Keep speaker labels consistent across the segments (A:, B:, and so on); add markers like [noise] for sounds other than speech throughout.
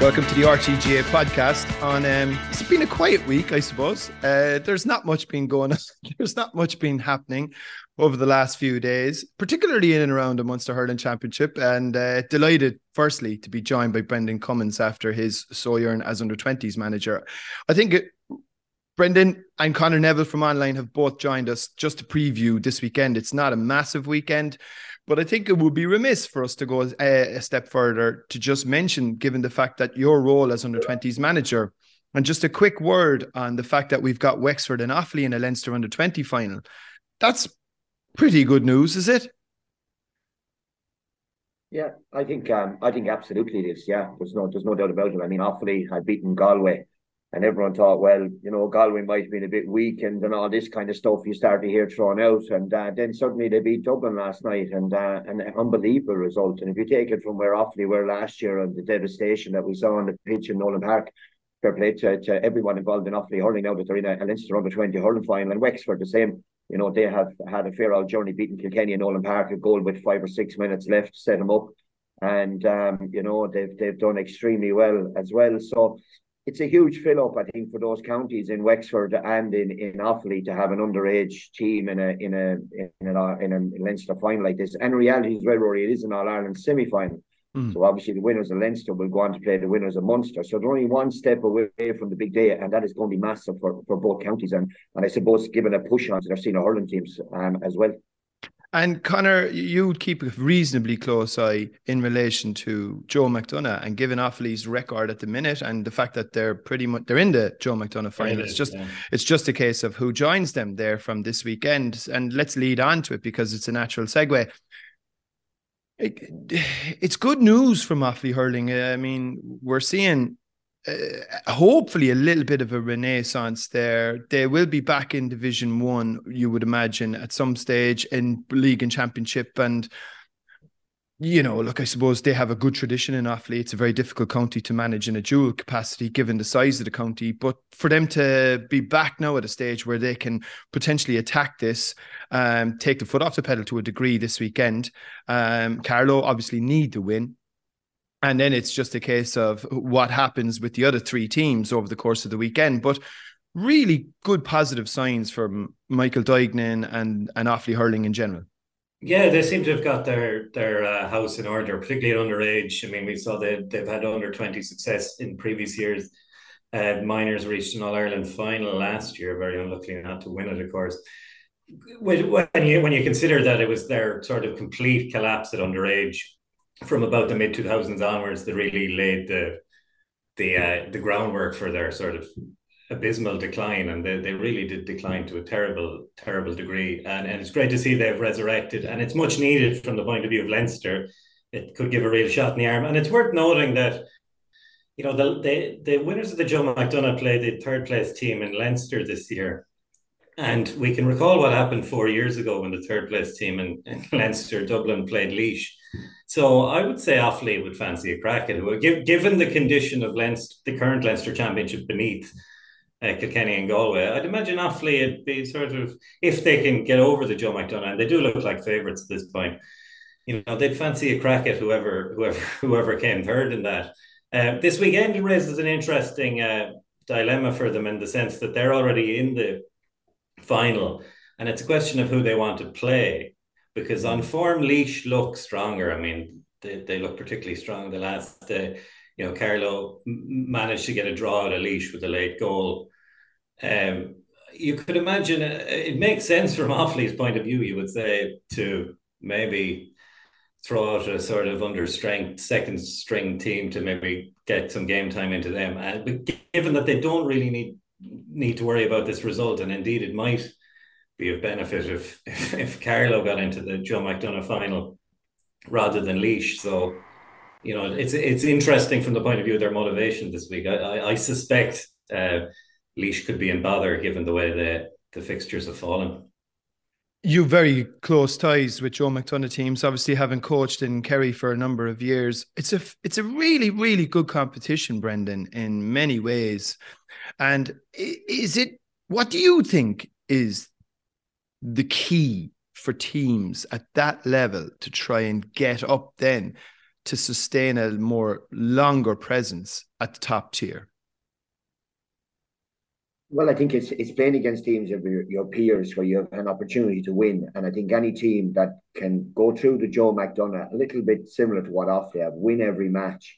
A: Welcome to the RTGA podcast. On um, it's been a quiet week, I suppose. Uh, there's not much been going on. [laughs] There's not much been happening over the last few days, particularly in and around the Munster Hurling Championship. And uh, delighted, firstly, to be joined by Brendan Cummins after his sojourn as under 20s manager. I think it, Brendan and Conor Neville from online have both joined us just to preview this weekend. It's not a massive weekend. But I think it would be remiss for us to go a, a step further to just mention, given the fact that your role as under 20s manager, and just a quick word on the fact that we've got Wexford and Offaly in a Leinster under 20 final. That's pretty good news, is it?
B: Yeah, I think um, I think absolutely it is. Yeah, there's no there's no doubt about it. I mean, Offaly had beaten Galway and everyone thought, well, you know, Galway might have been a bit weakened and all this kind of stuff you start to hear thrown out. And uh, then suddenly they beat Dublin last night and uh, an unbelievable result. And if you take it from where Offaly were last year and the devastation that we saw on the pitch in Nolan Park, fair play to, to everyone involved in Offaly hurling now that they're in a, a Leinster under 20 hurling final. And Wexford, the same. You know, they have had a fair old journey beating Kilkenny and Nolan Park, a goal with five or six minutes left, set them up. And, um, you know, they've, they've done extremely well as well. So, it's a huge fill up, I think, for those counties in Wexford and in in Offaly to have an underage team in a in a in a in a Leinster final like this. And reality is well, Rory, it is an All Ireland semi final. Mm. So obviously the winners of Leinster will go on to play the winners of Munster. So they're only one step away from the big day, and that is going to be massive for, for both counties. And and I suppose given a push on to their senior hurling teams um, as well.
A: And Conor, you would keep a reasonably close eye in relation to Joe McDonagh and given Offaly's record at the minute and the fact that they're pretty much they're in the Joe McDonagh final. It's just yeah. it's just a case of who joins them there from this weekend. And let's lead on to it because it's a natural segue. It, [sighs] it's good news from Offaly hurling. I mean, we're seeing uh, hopefully a little bit of a renaissance there. They will be back in Division One, you would imagine, at some stage in league and championship. And you know, look, I suppose they have a good tradition in Offaly. It's a very difficult county to manage in a dual capacity, given the size of the county. But for them to be back now at a stage where they can potentially attack this, um, take the foot off the pedal to a degree this weekend. Um, Carlow obviously need the win and then it's just a case of what happens with the other three teams over the course of the weekend. But really good positive signs from Michael Duignan and, and Offaly Hurling in general.
C: Yeah, they seem to have got their their uh, house in order, particularly at underage. I mean, we saw they they've had under twenty success in previous years. Uh, minors reached an All Ireland final last year, very unlucky not to win it, of course. When you when you consider that it was their sort of complete collapse at underage from about the mid two thousands onwards, that really laid the the uh, the groundwork for their sort of abysmal decline, and they, they really did decline to a terrible terrible degree. And and it's great to see they've resurrected, and it's much needed from the point of view of Leinster. It could give a real shot in the arm, and it's worth noting that. You know, the, the the winners of the Joe McDonagh played the third place team in Leinster this year. And we can recall what happened four years ago when the third place team in, in Leinster, Dublin, played Laois so I would say Offaly would fancy a crack at it. Given the condition of Leinster, the current Leinster Championship beneath uh, Kilkenny and Galway, I'd imagine Offaly would be sort of, if they can get over the Joe McDonagh, and they do look like favourites at this point, you know, they'd fancy a crack at whoever, whoever, [laughs] whoever came third in that. Uh, this weekend raises an interesting uh, dilemma for them in the sense that they're already in the final, and it's a question of who they want to play because on form Laois look stronger. I mean, they, they look particularly strong the last. Uh, you know, Carlow managed to get a draw at a Laois with a late goal. Um, you could imagine uh, it makes sense from Offaly's point of view. You would say to maybe throw out a sort of under strength second string team to maybe get some game time into them. And but given that they don't really need need to worry about this result, and indeed it might be of benefit if [laughs] if Carlow got into the Joe McDonagh final rather than Laois. So, you know, it's it's interesting from the point of view of their motivation this week. I I, I suspect uh, Laois could be in bother given the way the the fixtures have fallen.
A: you very close ties with Joe McDonagh teams. Obviously, having coached in Kerry for a number of years, it's a it's a really really good competition, Brendan, in many ways. And is it? What do you think is the key for teams at that level to try and get up then to sustain a more longer presence at the top tier?
B: Well, I think it's it's playing against teams of your, your peers where you have an opportunity to win. And I think any team that can go through the Joe McDonagh, a little bit similar to what Offaly have, win every match.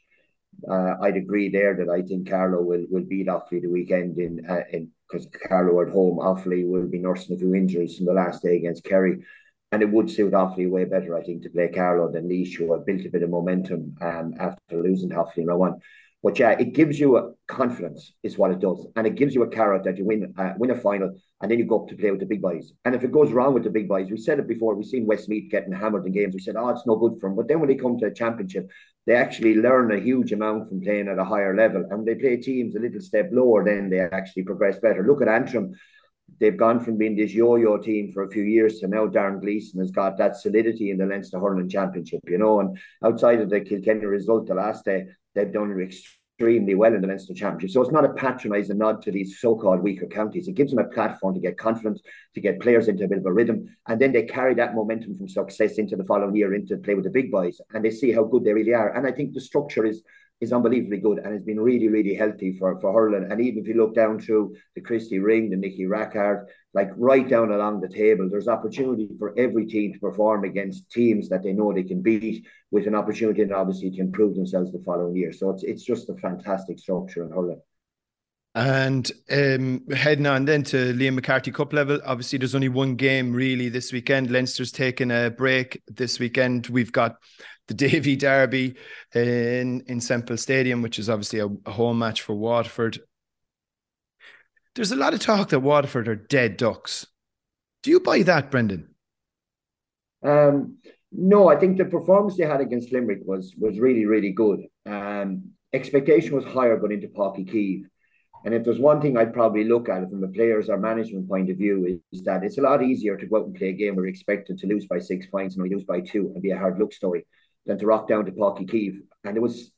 B: Uh, I'd agree there that I think Carlow will, will beat Offaly the weekend in uh, in because Carlow at home, Offaly will be nursing a few injuries from the last day against Kerry. And it would suit Offaly way better, I think, to play Carlow than Laois, who have built a bit of momentum um, after losing to Offaly in round one. But yeah, it gives you a confidence, is what it does, and it gives you a carrot that you win uh, win a final, and then you go up to play with the big boys. And if it goes wrong with the big boys, we said it before. We've seen Westmeath getting hammered in games. We said, oh, it's no good for them. But then when they come to a championship, they actually learn a huge amount from playing at a higher level, and they play teams a little step lower. Then they actually progress better. Look at Antrim they've gone from being this yo-yo team for a few years to now Darren Gleeson has got that solidity in the Leinster Hurling Championship, you know, and outside of the Kilkenny result the last day, they've done extremely well in the Leinster Championship. So it's not a patronising nod to these so-called weaker counties. It gives them a platform to get confidence, to get players into a bit of a rhythm, and then they carry that momentum from success into the following year into play with the big boys, and they see how good they really are. And I think the structure is is unbelievably good and has been really, really healthy for, for hurling. And even if you look down through the Christy Ring, the Nicky Rackard, like right down along the table, there's opportunity for every team to perform against teams that they know they can beat with an opportunity and obviously to improve themselves the following year. So it's it's just a fantastic structure in hurling.
A: And um, heading on then to Liam McCarthy Cup level, obviously there's only one game really this weekend. Leinster's taking a break this weekend. We've got the [laughs] Davy Derby in in Semple Stadium, which is obviously a, a home match for Waterford. There's a lot of talk that Waterford are dead ducks. Do you buy that, Brendan?
B: Um, no, I think the performance they had against Limerick was was really, really good. Um, expectation was higher going into Uí Chaoimh. And if there's one thing I'd probably look at from the players or management point of view is, that it's a lot easier to go out and play a game where you're expected to lose by six points and we lose by two and be a hard look story than to rock down to Uí Chaoimh. And it was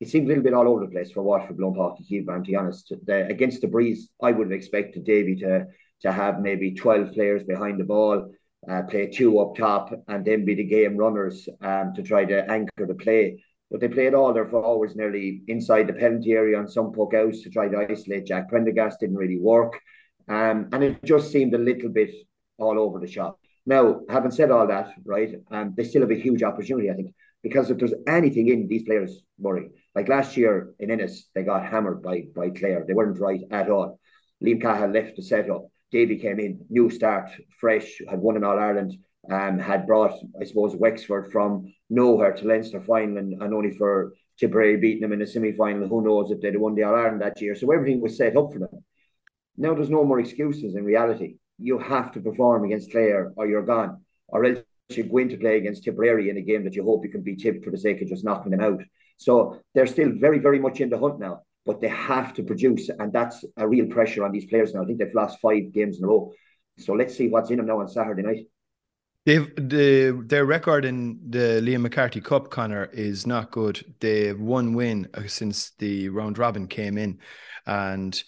B: it seemed a little bit all over the place for Waterford Uí Chaoimh, but to be honest. The, against the breeze, I would have expected Davy to to have maybe 12 players behind the ball, uh, play two up top, and then be the game runners um, to try to anchor the play. But they played all their forwards nearly inside the penalty area on some puck outs to try to isolate Jack Prendergast. Didn't really work. Um, and it just seemed a little bit all over the shop. Now, having said all that, right, um, they still have a huge opportunity, I think. Because if there's anything in these players, Murray, like last year in Ennis, they got hammered by by Clare. They weren't right at all. Liam Cahill left the setup. Davy came in, new start, fresh, had won in All Ireland, um, had brought, I suppose, Wexford from nowhere to Leinster final and, and only for Tipperary beating them in the semi final. Who knows if they'd won the All Ireland that year? So everything was set up for them. Now there's no more excuses in reality. You have to perform against Clare or you're gone, or else you're going to play against Tipperary in a game that you hope you can beat Tip for the sake of just knocking them out. So they're still very, very much in the hunt now, but they have to produce, and that's a real pressure on these players now. I think they've lost five games in a row. So let's see what's in them now on Saturday night.
A: They've the their record in the Liam McCarthy Cup, Conor, is not good. They've one win uh, since the round robin came in, and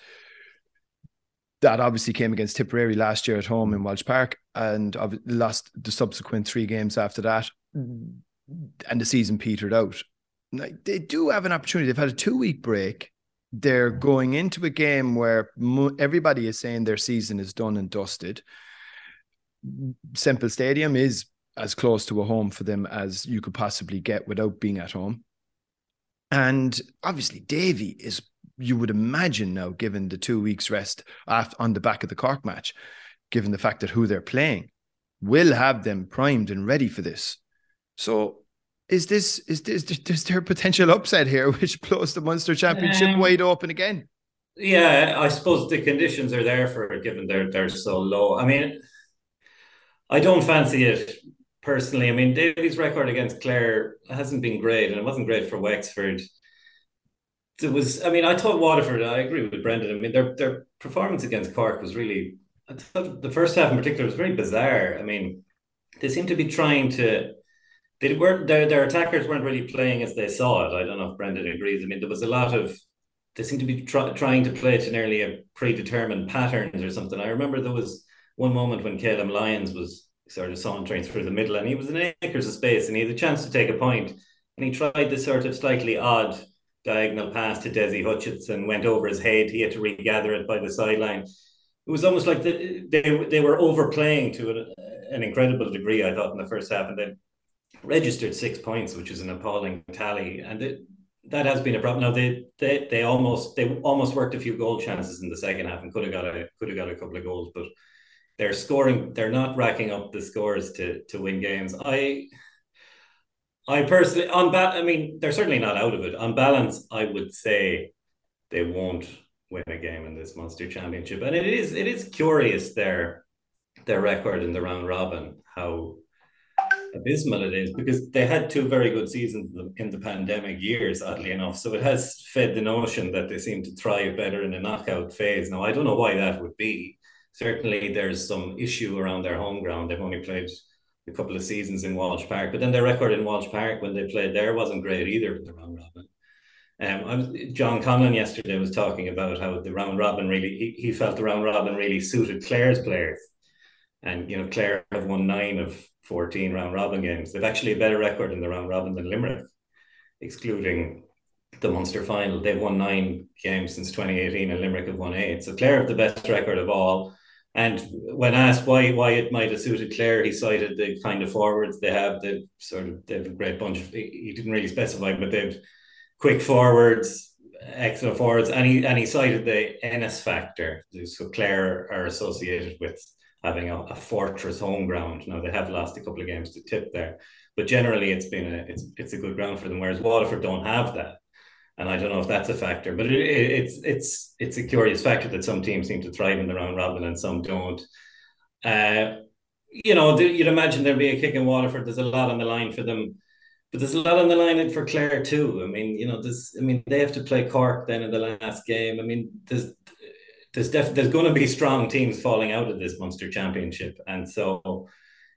A: that obviously came against Tipperary last year at home in Walsh Park and lost the subsequent three games after that. And the season petered out. They do have an opportunity. They've had a two week break. They're going into a game where mo- everybody is saying their season is done and dusted. Semple Stadium is as close to a home for them as you could possibly get without being at home. And obviously, Davy is you would imagine now, given the two weeks rest on the back of the Cork match, given the fact that who they're playing will have them primed and ready for this. So is this is this is there a potential upset here [laughs] which blows the Munster Championship um, wide open again?
C: Yeah, I suppose the conditions are there for it, given they're they're so low. I mean, I don't fancy it personally. I mean, Davy's record against Clare hasn't been great, and it wasn't great for Wexford it was. I mean, I thought Waterford. I agree with Brendan. I mean, their their performance against Cork was really I thought the first half in particular was very bizarre. I mean, they seem to be trying to. They weren't their their attackers weren't really playing as they saw it. I don't know if Brendan agrees. I mean, there was a lot of they seemed to be try, trying to play to nearly a predetermined patterns or something. I remember there was one moment when Calum Lyons was sort of sauntering through the middle and he was in acres of space and he had a chance to take a point and he tried this sort of slightly odd diagonal pass to Dessie Hutchinson, went over his head. He had to regather it by the sideline. It was almost like the, they they were overplaying to an, an incredible degree. I thought in the first half, and then registered six points, which is an appalling tally. And it, that has been a problem. Now they they they almost they almost worked a few goal chances in the second half and could have got a could have got a couple of goals, but they're scoring. They're not racking up the scores to to win games. I I personally on bat. I mean, they're certainly not out of it. On balance, I would say they won't win a game in this Munster Championship, and it is it is curious their their record in the round robin how abysmal it is because they had two very good seasons in the pandemic years, oddly enough. So it has fed the notion that they seem to thrive better in the knockout phase. Now, I don't know why that would be. Certainly, there's some issue around their home ground. They've only played a couple of seasons in Walsh Park, but then their record in Walsh Park when they played there wasn't great either in the round robin. Um, I was, John Conlon yesterday was talking about how the round robin really he, he felt the round robin really suited Clare's players, and you know Clare have won nine of 14 round robin games. They've actually a better record in the round robin than Limerick, excluding the Munster final. They've won nine games since 2018 and Limerick have won eight. So Clare have the best record of all. And when asked why why it might have suited Clare, he cited the kind of forwards they have. They've sort of they've a great bunch. Of, he didn't really specify, but they've quick forwards, excellent forwards, and he and he cited the Ennis factor. So Clare are associated with having a, a, fortress home ground. Now they have lost a couple of games to tip there, but generally it's been a it's it's a good ground for them. Whereas Waterford don't have that, and I don't know if that's a factor. But it, it, it's it's it's a curious factor that some teams seem to thrive in the round robin and some don't. Uh, you know, you'd imagine there'd be a kick in Waterford. There's a lot on the line for them. But there's a lot on the line for Clare too. I mean, you know, this. I mean, they have to play Cork then in the last game. I mean, there's there's def- there's going to be strong teams falling out of this Munster Championship, and so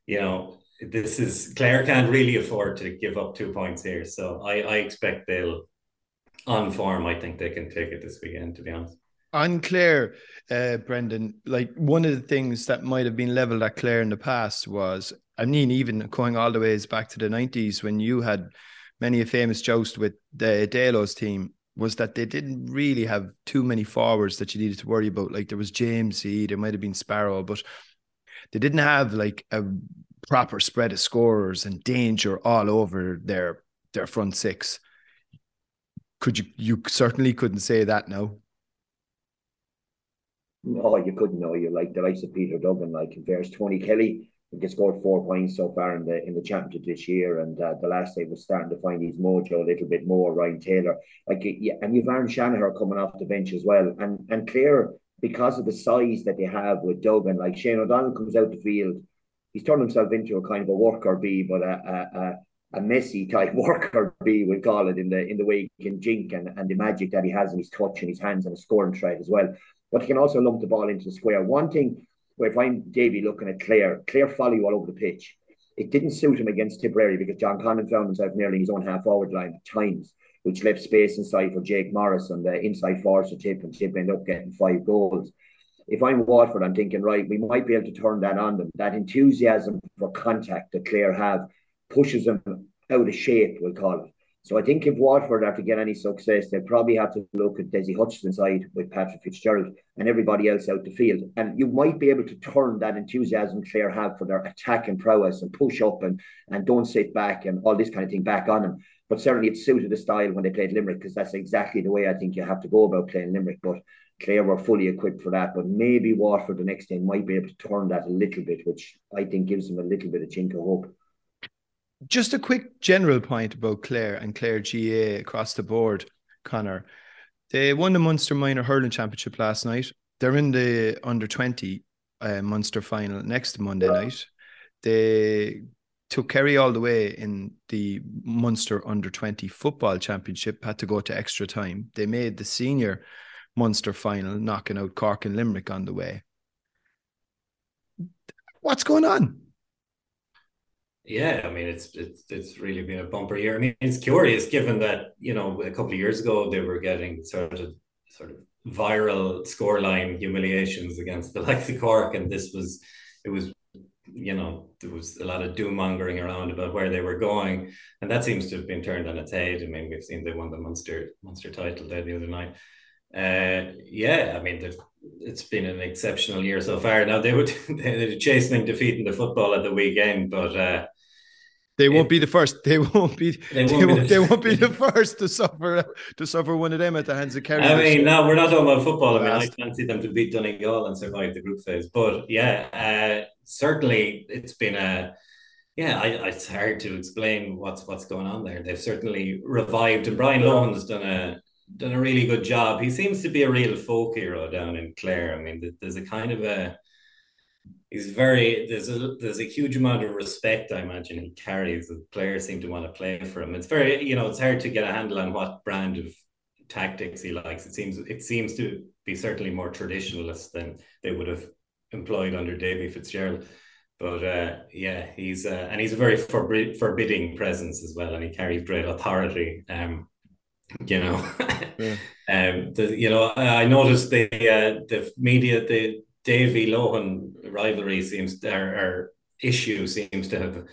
C: you know this is Clare can't really afford to give up two points here. So I I expect they'll on form. I think they can take it this weekend. To be honest.
A: On Clare, uh, Brendan, like one of the things that might have been leveled at Clare in the past was, I mean, even going all the ways back to the 90s when you had many a famous joust with the Delos team was that they didn't really have too many forwards that you needed to worry about. Like there was Jamesie, there might have been Sparrow, but they didn't have like a proper spread of scorers and danger all over their their front six. Could you you certainly couldn't say that now?
B: No, you couldn't know. You like the likes of Peter Duggan, like there's Tony Kelly he scored four points so far in the in the championship this year, and uh, the last day was starting to find his mojo a little bit more. Ryan Taylor, like yeah, and you've Aron Shanahan coming off the bench as well, and and Clare because of the size that they have with Duggan, like Shane O'Donnell comes out the field, he's turned himself into a kind of a worker bee, but a a, a, a messy type [laughs] worker bee, we call it in the in the way he can jink and, and the magic that he has in his touch and his hands and his scoring threat as well. But he can also lump the ball into the square. One thing where if I'm Davy looking at Clare, Clare you all over the pitch. It didn't suit him against Tipperary because John Conlon found himself nearly his own half forward line at times, which left space inside for Jake Morris and the inside force to Tip, and Tip ended up getting five goals. If I'm Waterford, I'm thinking, right, we might be able to turn that on them. That enthusiasm for contact that Clare have pushes them out of shape, we'll call it. So I think if Waterford are to get any success, they'll probably have to look at Dessie Hutchinson side with Patrick Fitzgerald and everybody else out the field. And you might be able to turn that enthusiasm Clare have for their attack and prowess and push up and, and don't sit back and all this kind of thing back on them. But certainly it suited the style when they played Limerick because that's exactly the way I think you have to go about playing Limerick. But Clare were fully equipped for that. But maybe Waterford the next day might be able to turn that a little bit, which I think gives them a little bit of chink of hope
A: just a quick general point about Clare and Clare GAA across the board, Conor. They won the Munster Minor Hurling Championship last night. They're in the under 20 uh, Munster final next Monday night. They took Kerry all the way in the Munster under 20 football championship, had to go to extra time. They made the senior Munster final, knocking out Cork and Limerick on the way. What's going on?
C: Yeah, I mean it's it's it's really been a bumper year. I mean it's curious given that you know a couple of years ago they were getting sort of sort of viral scoreline humiliations against the [laughs] likes of Cork, and this was it was you know there was a lot of doom mongering around about where they were going, and that seems to have been turned on its head. I mean we've seen they won the Munster Munster title there the other night. Uh, yeah, I mean it's been an exceptional year so far. Now they would [laughs] they're chastening defeat in the football at the weekend, but. Uh,
A: they won't be the first. They won't be. They won't, they won't, be, the, they [laughs] won't be the first to suffer to suffer one of them at the hands of Kerry.
C: I mean, no, we're not talking about football. I mean, I fancy them to beat Donegal and survive the group phase. But yeah, uh, certainly it's been a. Yeah, I, it's hard to explain what's what's going on there. They've certainly revived, and Brian Lohan's done a done a really good job. He seems to be a real folk hero down in Clare. I mean, there's a kind of a he's very there's a there's a huge amount of respect I imagine he carries. The players seem to want to play for him. It's very you know it's hard to get a handle on what brand of tactics he likes. It seems it seems to be certainly more traditionalist than they would have employed under Davy Fitzgerald. But uh, yeah, he's uh, and he's a very forbid, forbidding presence as well, and he carries great authority. Um, you know, yeah. [laughs] um, the, you know, I noticed the uh, the media the Davy Lohan rivalry seems or, or issue seems to have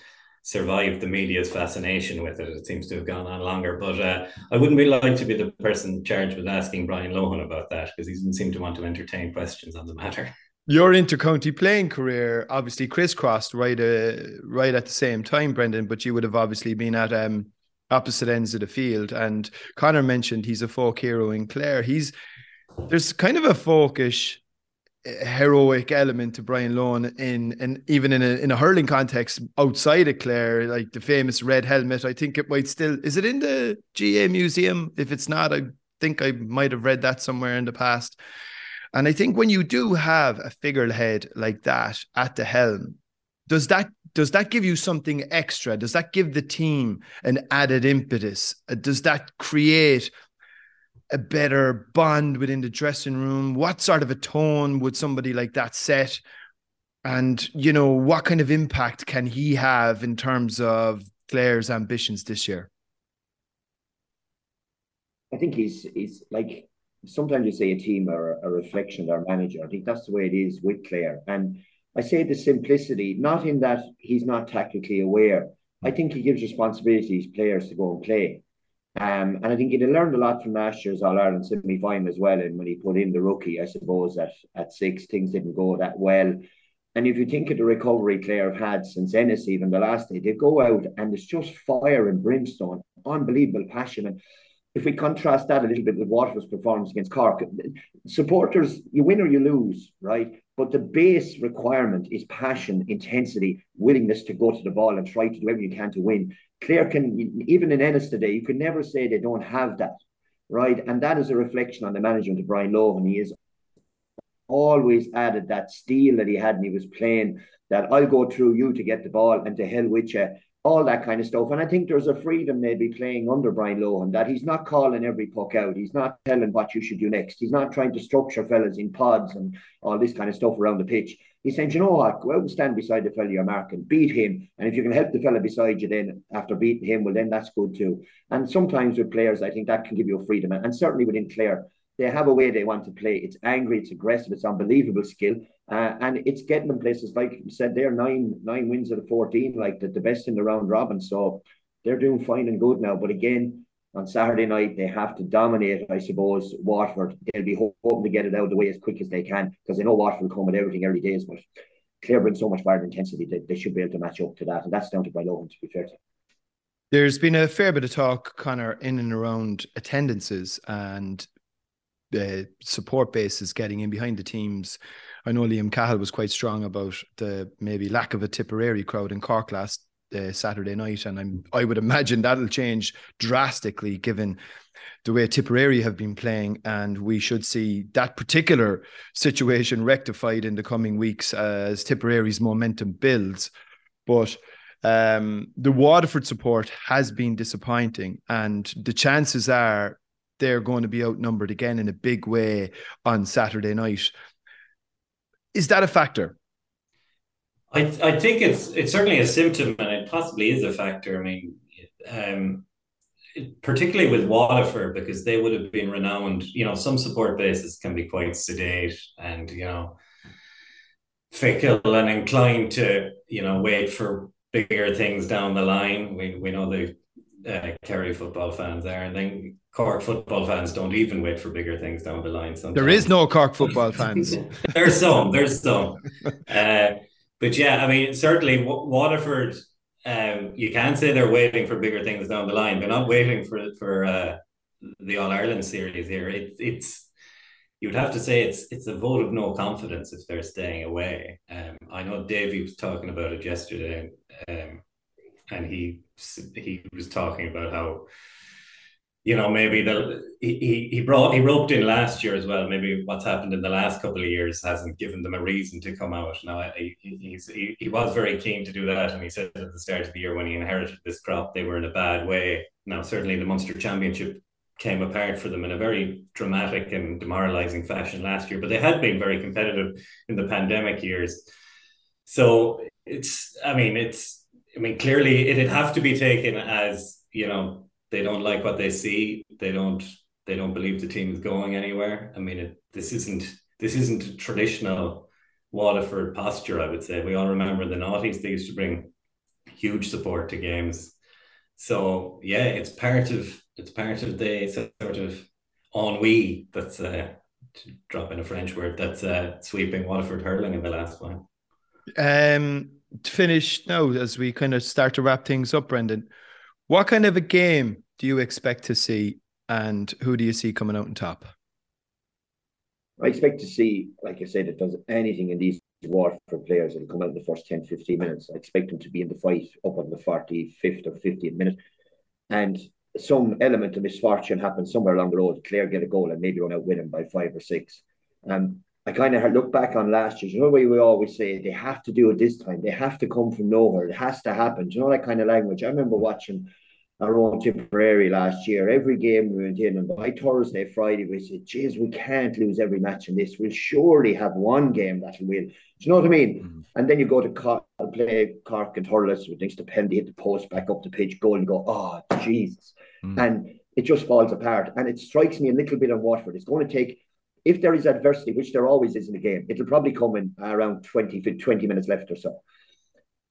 C: survived the media's fascination with it. It seems to have gone on longer. But uh, I wouldn't be like to be the person charged with asking Brian Lohan about that because he didn't seem to want to entertain questions on the matter. [laughs]
A: Your inter-county playing career obviously crisscrossed right uh, right at the same time, Brendan, but you would have obviously been at um, opposite ends of the field. And Conor mentioned he's a folk hero in Clare. He's there's kind of a folkish heroic element to Brian Lohan in and even in a in a hurling context outside of Clare, like the famous red helmet. I think it might still is it in the GAA museum? If it's not, I think I might have read that somewhere in the past. And I think when you do have a figurehead like that at the helm, does that does that give you something extra? Does that give the team an added impetus? Uh, does that create a better bond within the dressing room? What sort of a tone would somebody like that set? And, you know, what kind of impact can he have in terms of Clare's ambitions this year?
B: I think he's he's like sometimes you say a team or a reflection of our manager. I think that's the way it is with Clare. And I say the simplicity, not in that he's not tactically aware. I think he gives responsibilities to players to go and play. Um, and I think he'd learned a lot from last year's All Ireland semi final as well. And when he put in the rookie, I suppose at, at six, things didn't go that well. And if you think of the recovery Clare have had since Ennis, even the last day, they go out and it's just fire and brimstone, unbelievable passion. And if we contrast that a little bit with Waterford's performance against Cork, supporters, you win or you lose, right? But the base requirement is passion, intensity, willingness to go to the ball and try to do everything you can to win. Clare can, even in Ennis today, you can never say they don't have that, right? And that is a reflection on the management of Brian Lohan. He has always added that steel that he had when he was playing, that I'll go through you to get the ball and to hell with you all that kind of stuff. And I think there's a freedom maybe playing under Brian Lohan that he's not calling every puck out. He's not telling what you should do next. He's not trying to structure fellas in pods and all this kind of stuff around the pitch. He's saying, you know what, go out and stand beside the fella you're marking, beat him. And if you can help the fella beside you then after beating him, well, then that's good too. And sometimes with players, I think that can give you a freedom. And certainly within Clare, they have a way they want to play. It's angry, it's aggressive, it's unbelievable skill. Uh, and it's getting them places like you said, they're nine nine wins out of 14, like the, the best in the round robin. So they're doing fine and good now. But again, on Saturday night, they have to dominate, I suppose, Waterford. They'll be hoping to get it out of the way as quick as they can because they know Waterford will come with everything early days. But brings so much fire intensity that they should be able to match up to that. And that's down to Lohan, to be fair to
A: There's been a fair bit of talk, Conor, in and around attendances and the support bases getting in behind the teams I know Liam Cahill was quite strong about the maybe lack of a Tipperary crowd in Cork last uh, Saturday night, and I'm I would imagine that'll change drastically given the way Tipperary have been playing, and we should see that particular situation rectified in the coming weeks as Tipperary's momentum builds. But um, the Waterford support has been disappointing, and the chances are they're going to be outnumbered again in a big way on Saturday night. Is that a factor?
C: I I think it's it's certainly a symptom, and it possibly is a factor. I mean, um, particularly with Waterford, because they would have been renowned. You know, some support bases can be quite sedate, and you know, fickle and inclined to you know wait for bigger things down the line. We we know the uh, Kerry football fans are, and then Cork football fans don't even wait for bigger things down the line. Sometimes.
A: There is no Cork football fans. [laughs]
C: there's some. There's some. Uh, but yeah, I mean, certainly Waterford. Um, you can't say they're waiting for bigger things down the line. They're not waiting for for uh, the All Ireland series here. It, it's you would have to say it's it's a vote of no confidence if they're staying away. Um, I know Davy was talking about it yesterday, um, and he he was talking about how you know maybe the he he brought he roped in last year as well. Maybe what's happened in the last couple of years hasn't given them a reason to come out. Now he he's, he he was very keen to do that, and he said at the start of the year when he inherited this crop they were in a bad way. Now certainly the Munster Championship came apart for them in a very dramatic and demoralizing fashion last year, but they had been very competitive in the pandemic years. So it's, I mean, it's, I mean, clearly it'd have to be taken as, you know, they don't like what they see. They don't, they don't believe the team is going anywhere. I mean, it, this isn't, this isn't traditional Waterford posture, I would say. We all remember the noughties, they used to bring huge support to games. So yeah, it's part of it's part of the sort of ennui that's uh, to drop in a French word that's uh, sweeping Waterford hurling in the last one.
A: Um, to finish now, as we kind of start to wrap things up, Brendan, what kind of a game do you expect to see, and who do you see coming out on top?
B: I expect to see, like I said, it does anything in these Waterford players that'll come out in the first 10, 15 minutes. I expect them to be in the fight up on the 45th or 50th minute. And some element of misfortune happens somewhere along the road. Clare get a goal and maybe run out winning by five or six. Um, I kind of look back on last year. You know, the way we always say they have to do it this time. They have to come from nowhere. It has to happen. Do you know that kind of language? I remember watching our own Tipperary last year. Every game we went in, and by Thursday, Friday, we said, "Geez, we can't lose every match in this. We'll surely have one game that'll win." Do you know what I mean? Mm-hmm. And then you go to Cork and play Cork and Thurles with next to Pendy, hit the post back up the pitch, goal, and go, "Oh, Jesus!" Mm-hmm. And it just falls apart. And it strikes me a little bit on Waterford. It's going to take. If there is adversity, which there always is in the game, it'll probably come in around 20, 20 minutes left or so.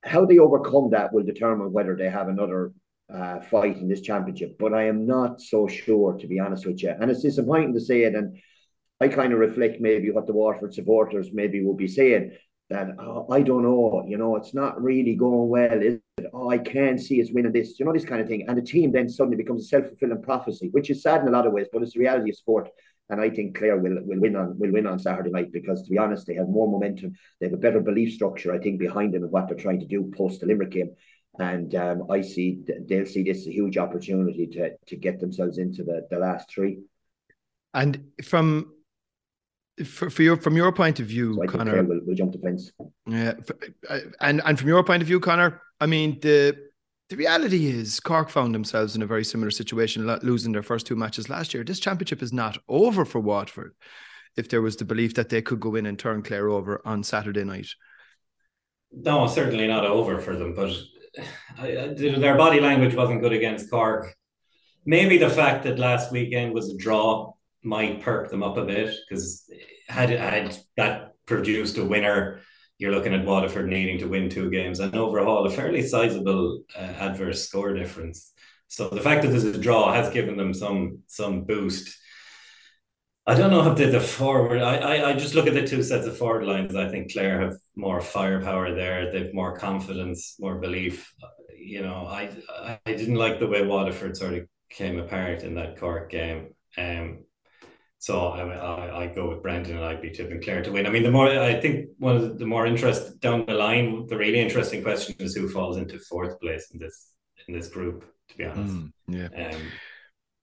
B: How they overcome that will determine whether they have another uh, fight in this championship, but I am not so sure, to be honest with you. And it's disappointing to say it. And I kind of reflect maybe what the Waterford supporters maybe will be saying that oh, I don't know, you know, it's not really going well, is it? Oh, I can't see us winning this, you know, this kind of thing. And the team then suddenly becomes a self fulfilling prophecy, which is sad in a lot of ways, but it's the reality of sport. And I think Clare will, will win on will win on Saturday night because, to be honest, they have more momentum. They have a better belief structure, I think, behind them and what they're trying to do post the Limerick game. And um, I see they'll see this as a huge opportunity to to get themselves into the, the last three.
A: And from for, for your from your point of view, so Conor,
B: will will jump the fence.
A: Yeah, uh, and and from your point of view, Conor, I mean the the reality is Cork found themselves in a very similar situation, losing their first two matches last year. This championship is not over for Waterford. If there was the belief that they could go in and turn Clare over on Saturday night.
C: No, certainly not over for them, but their body language wasn't good against Cork. Maybe the fact that last weekend was a draw might perk them up a bit because had had that produced a winner, you're looking at Waterford needing to win two games and overall a fairly sizable uh, adverse score difference. So the fact that there's a draw has given them some some boost. I don't know if they the forward. I, I I just look at the two sets of forward lines. I think Clare have more firepower there. They've more confidence, more belief. You know, I I didn't like the way Waterford sort of came apart in that Cork game. Um, so I, I, I go with Brendan and I'd be tipping Clare to win. I mean, the more I think one of the more interest down the line, the really interesting question is who falls into fourth place in this in this group. To be honest, mm,
A: yeah.
B: Um,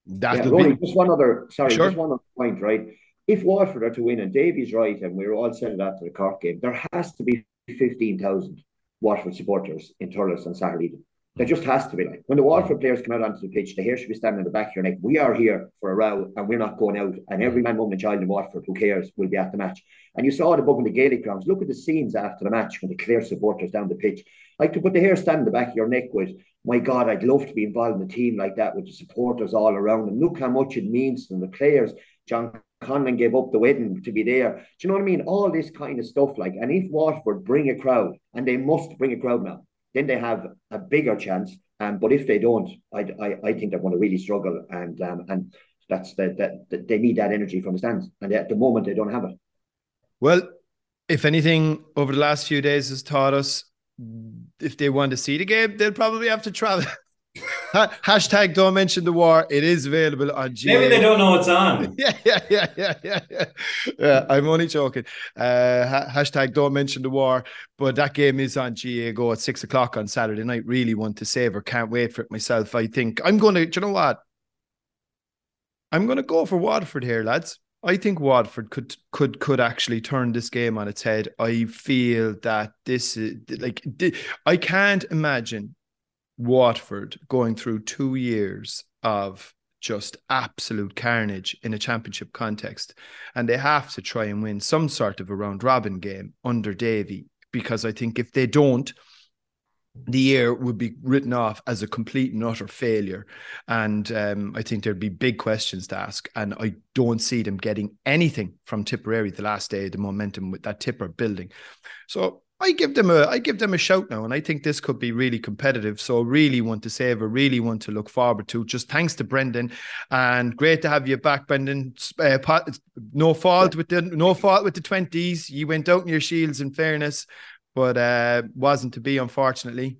B: that yeah, Rory, be... just one other sorry, sure. just one other point, right? If Waterford are to win, and Davy's right, and we are all said after the Cork game, there has to be fifteen thousand Waterford supporters in Thurles on Saturday. There just has to be like when the Waterford players come out onto the pitch, the hair should be standing in the back of your neck. We are here for a row and we're not going out. And every man, woman, and child in Waterford who cares will be at the match. And you saw it above in the Gaelic grounds. Look at the scenes after the match when the Clare supporters down the pitch. Like to put the hair stand in the back of your neck with, my God, I'd love to be involved in a team like that with the supporters all around. And look how much it means to them, the players. John Conlon gave up the wedding to be there. Do you know what I mean? All this kind of stuff. Like, and if Waterford bring a crowd, and they must bring a crowd now, then they have a bigger chance um, but if they don't, I, I, I think they're going to really struggle, and um, and that's the, that they need that energy from the stands, and at the moment they don't have it.
A: Well, if anything, over the last few days has taught us, if they want to see the game, they'll probably have to travel. [laughs] Hashtag don't mention the war. It is available on
C: GA. Maybe they don't know it's on.
A: yeah, [laughs] yeah, yeah, yeah, yeah, yeah. yeah I'm only joking. Uh, ha- hashtag don't mention the war. But that game is on GAAGO at six o'clock on Saturday night. Really want to savor. Can't wait for it myself. I think I'm going to. Do you know what? I'm going to go for Waterford here, lads. I think Waterford could could could actually turn this game on its head. I feel that this is like I can't imagine Waterford going through two years of just absolute carnage in a championship context. And they have to try and win some sort of a round robin game under Davy, because I think if they don't, the year would be written off as a complete and utter failure. And um, I think there'd be big questions to ask. And I don't see them getting anything from Tipperary the last day, of the momentum with that Tipper building. So I give them a I give them a shout now, and I think this could be really competitive. So really want to savour, really want to look forward to. Just thanks to Brendan, and great to have you back, Brendan. Uh, no fault with the no fault with the twenties. You went out in your shields, in fairness, but uh, wasn't to be, unfortunately.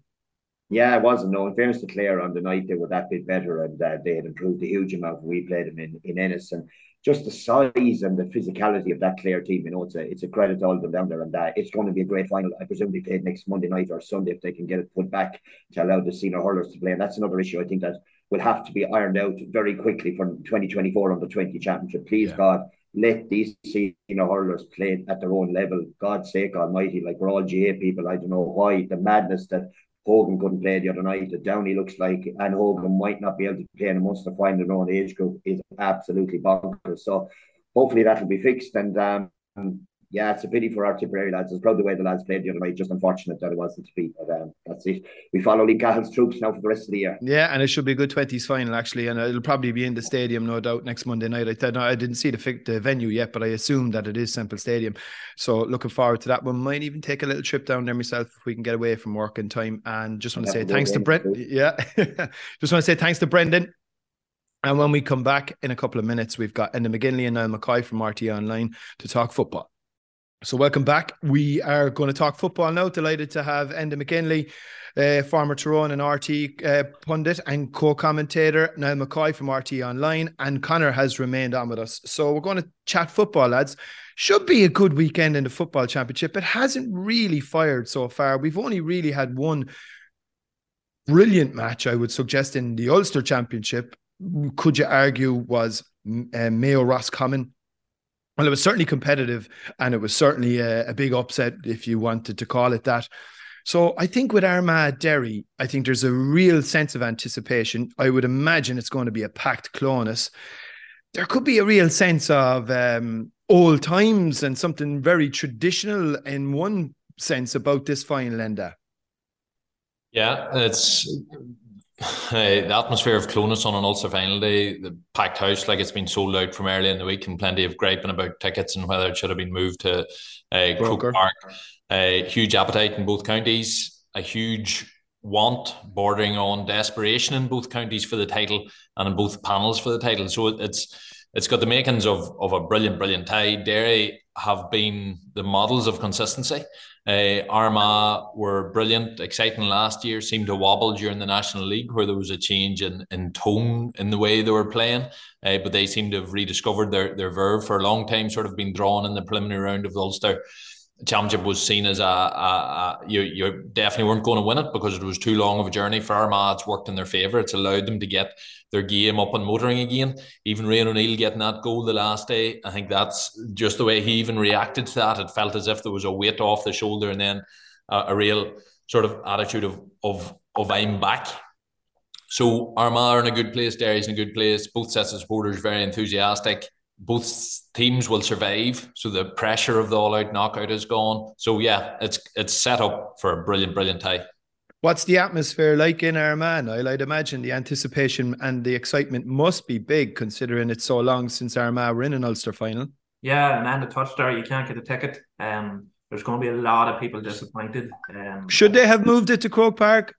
B: Yeah, it wasn't. No, in fairness to Clare, on the night they were that bit better, and uh, they had improved a huge amount. We played them in in Ennis, and just the size and the physicality of that Clare team, you know, it's a it's a credit to all of them down there, and uh, it's going to be a great final. I presume they play next Monday night or Sunday if they can get it put back to allow the senior hurlers to play, and that's another issue I think that will have to be ironed out very quickly for 2024 under 20 championship. Please yeah. God, let these senior hurlers play at their own level. God's sake Almighty, like we're all GAA people. I don't know why the madness that Hogan couldn't play the other night. That Downey looks like, and Hogan might not be able to play in a Munster final in own age group is absolutely bonkers. So hopefully that'll be fixed. And um, yeah, it's a pity for our Tipperary lads. It's probably the way the lads played the other night. Just unfortunate that it wasn't to be. But um, that's it. We follow Liam Cahill's troops now for the rest of the year.
A: Yeah, and it should be a good twenties final actually, and it'll probably be in the stadium, no doubt, next Monday night. I thought I didn't see the, the venue yet, but I assume that it is Semple Stadium. So looking forward to that one. Might even take a little trip down there myself if we can get away from work in time. And just want to say thanks to Brent. Yeah, [laughs] just want to say thanks to Brendan. And when we come back in a couple of minutes, we've got Enda McGinley and Niall McCoy from RTÉ Online to talk football. So, welcome back. We are going to talk football now. Delighted to have Enda McGinley, uh, former Tyrone and RTÉ uh, pundit and co commentator, Niall McCoy from RTÉ Online, and Conor has remained on with us. So, we're going to chat football, lads. Should be a good weekend in the football championship. It hasn't really fired so far. We've only really had one brilliant match, I would suggest, in the Ulster Championship. Could you argue was uh, Mayo Roscommon well, it was certainly competitive and it was certainly a, a, big upset, if you wanted to call it that. So I think with Armagh Derry, I think there's a real sense of anticipation. I would imagine it's going to be a packed Clones. There could be a real sense of um, old times and something very traditional in one sense about this final Enda.
D: Yeah, it's the atmosphere of Clones on an Ulster final day, the packed house, like it's been sold out from early in the week, and plenty of griping about tickets and whether it should have been moved to uh, Croke Park. A huge appetite in both counties, a huge want bordering on desperation in both counties for the title and in both panels for the title. So it's it's got the makings of of a brilliant, brilliant tie. Derry have been the models of consistency. Uh, Armagh were brilliant, exciting last year, seemed to wobble during the National League where there was a change in, in tone in the way they were playing. Uh, but they seem to have rediscovered their, their verve for a long time, sort of been drawn in the preliminary round of the Ulster championship was seen as a, a, a, you you definitely weren't going to win it because it was too long of a journey for Armagh. It's worked in their favour. It's allowed them to get their game up and motoring again. Even Rian O'Neill getting that goal the last day, I think that's just the way he even reacted to that. It felt as if there was a weight off the shoulder and then a, a real sort of attitude of of of I'm back. So Armagh are in a good place, Derry's in a good place. Both sets of supporters very enthusiastic. Both teams will survive, so the pressure of the all-out knockout is gone. So yeah, it's it's set up for a brilliant, brilliant tie.
A: What's the atmosphere like in Armagh? I'd imagine the anticipation and the excitement must be big, considering it's so long since Armagh were in an Ulster final.
E: Yeah, and then the touch there, you can't get a ticket. Um, there's going to be a lot of people disappointed. Um,
A: Should they have moved it to Croke Park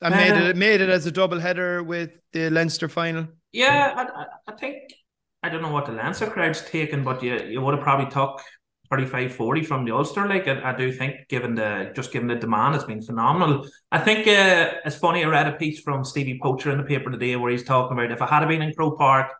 A: and uh, made it made it as a double header with the Leinster final?
E: Yeah, I, I think I don't know what the Leinster crowd's taken, but you you would have probably took 35 40 from the Ulster. Like I, I, do think, given the just given the demand, it's been phenomenal. I think uh, it's funny. I read a piece from Stevie Poacher in the paper today where he's talking about if I had been in Croke Park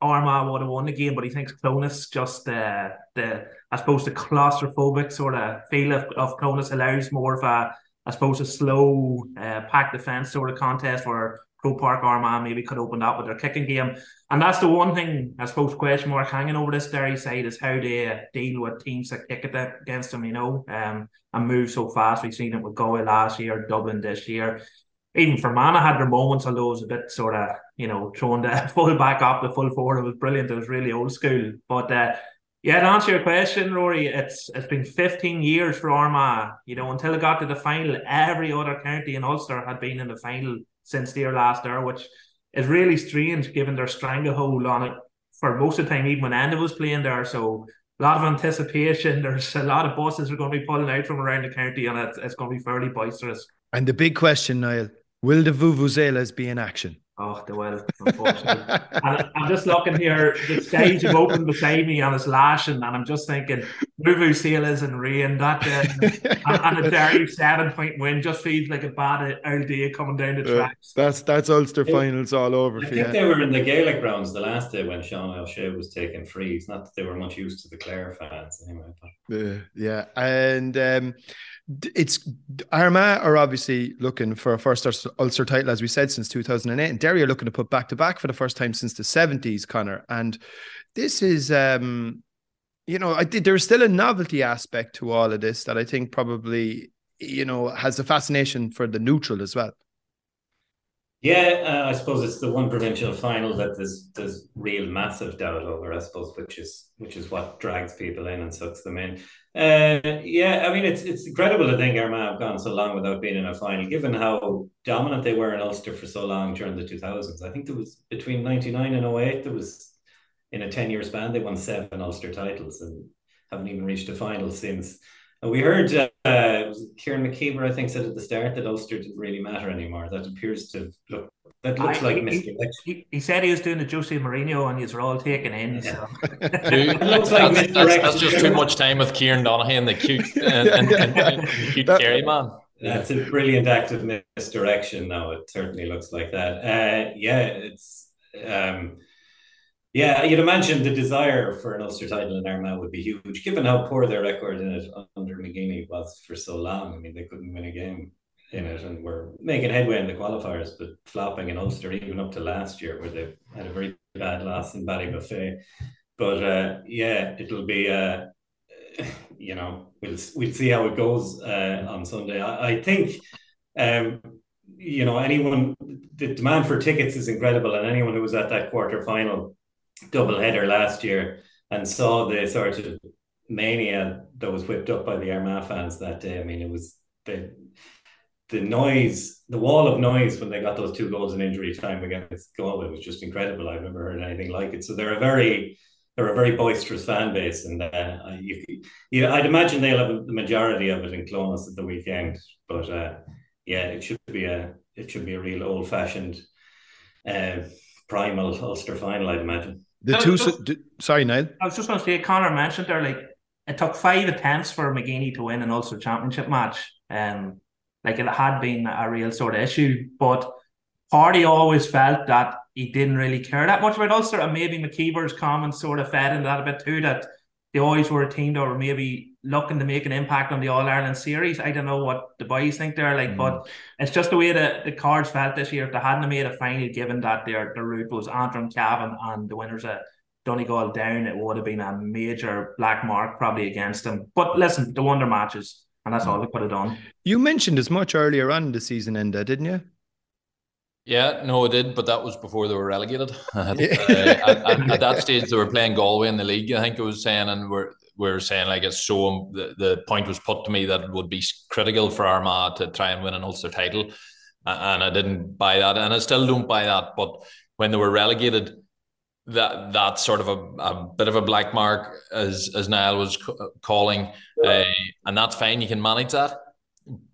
E: Armagh would have won the game, but he thinks Clones just uh, the I suppose the claustrophobic sort of feel of, of Clones allows more of a I suppose a slow uh, pack defense sort of contest where Croke Park Armagh maybe could open up with their kicking game. And that's the one thing I suppose question mark hanging over this Derry side is how they deal with teams that kick it against them, you know, um, and move so fast. We've seen it with Galway last year, Dublin this year even Fermanagh had their moments, although it was a bit sort of, you know, throwing the [laughs] full back up, the full forward. It was brilliant. It was really old school. But uh, yeah, to answer your question, Rory, it's it's been 15 years for Armagh. You know, until it got to the final, every other county in Ulster had been in the final since their last year, which is really strange given their stranglehold on it for most of the time, even when Enda was playing there. So a lot of anticipation. [laughs] There's a lot of buses are going to be pulling out from around the county, and it's, it's going to be fairly boisterous.
A: And the big question, Niall, Will the Vuvuzelas be in action?
E: Oh, they will, unfortunately. I'm just looking here, the stage have opened beside me and it's lashing, and I'm just thinking, Vuvuzelas and rain, that uh, and, and, a Derry seven point win just feels like a bad old day coming down the tracks.
A: Uh, that's that's Ulster it, finals all over.
C: I think you. they were in the Gaelic grounds the last day when Sean O'Shea was taking frees. Not that they were much used to the Clare fans anyway. But.
A: Uh, yeah, and um, it's Armagh are obviously looking for a first Ulster title, as we said, since 2008. And Derry are looking to put back to back for the first time since the 70s, Conor. And this is, um, you know, I did, there's still a novelty aspect to all of this that I think probably, you know, has a fascination for the neutral as well.
C: Yeah, uh, I suppose it's the one provincial final that there's there's real massive doubt over. I suppose, which is which is what drags people in and sucks them in. Uh, yeah, I mean it's it's incredible to think Armagh have gone so long without being in a final, given how dominant they were in Ulster for so long during the two thousands. I think there was between ninety nine and 08, there was in a ten year span they won seven Ulster titles and haven't even reached a final since. And we heard uh, Kieran McKeever, I think, said at the start that Ulster didn't really matter anymore. That appears to look that looks I, like
E: he, he, he, said he was doing the Jose Mourinho and he's all taken in. Yeah. So. [laughs]
D: it looks like that's, that's, that's, just too much time with Kieran Donaghy and the cute [laughs] and, and, and, and the cute Kerry man.
C: That's a brilliant act of misdirection. Now it certainly looks like that. Uh, yeah, it's um, yeah, you'd imagine the desire for an Ulster title in Armagh would be huge, given how poor their record in it under McGeeney was for so long. I mean, they couldn't win a game in it, and were making headway in the qualifiers, but flopping in Ulster even up to last year, where they had a very bad loss in Ballybofey. But uh, yeah, it'll be. Uh, you know, we'll we'll see how it goes uh, on Sunday. I, I think, um, you know, anyone the demand for tickets is incredible, and anyone who was at that quarter final double header last year and saw the sort of mania that was whipped up by the Armagh fans that day. I mean, it was the the noise, the wall of noise when they got those two goals in injury time against Galway was just incredible. I've never heard anything like it. So they're a very they're a very boisterous fan base, and uh, you, you, I'd imagine they'll have the majority of it in Clones at the weekend. But uh, yeah, it should be a it should be a real old fashioned uh, primal Ulster final, I'd imagine.
A: The two, just, sorry, Niall.
E: I was just going to say, Conor mentioned there, like it took five attempts for McGeeney to win an Ulster Championship match. Um, like it had been a real sort of issue, but Hardy always felt that he didn't really care that much about Ulster, and maybe McKeever's comments sort of fed into that a bit too. That they always were a team that were maybe looking to make an impact on the All Ireland series. I don't know what the boys think they're like, mm. but it's just the way that the cards felt this year. If they hadn't made a final, given that their the route was Antrim, Cavan, and the winners of Donegal down, it would have been a major black mark probably against them. But listen, the wonder matches and that's all we put it on.
A: You mentioned as much earlier on the season, Enda, didn't you?
D: Yeah, no, it did, but that was before they were relegated. [laughs] [laughs] uh, at, at, at, that stage, they were playing Galway in the league. I think it was saying, and we're we are saying like it's so. The, the point was put to me that it would be critical for Armagh to try and win an Ulster title, and I didn't buy that, and I still don't buy that. But when they were relegated, that that's sort of a, a bit of a black mark, as as Niall was calling, uh, and that's fine. You can manage that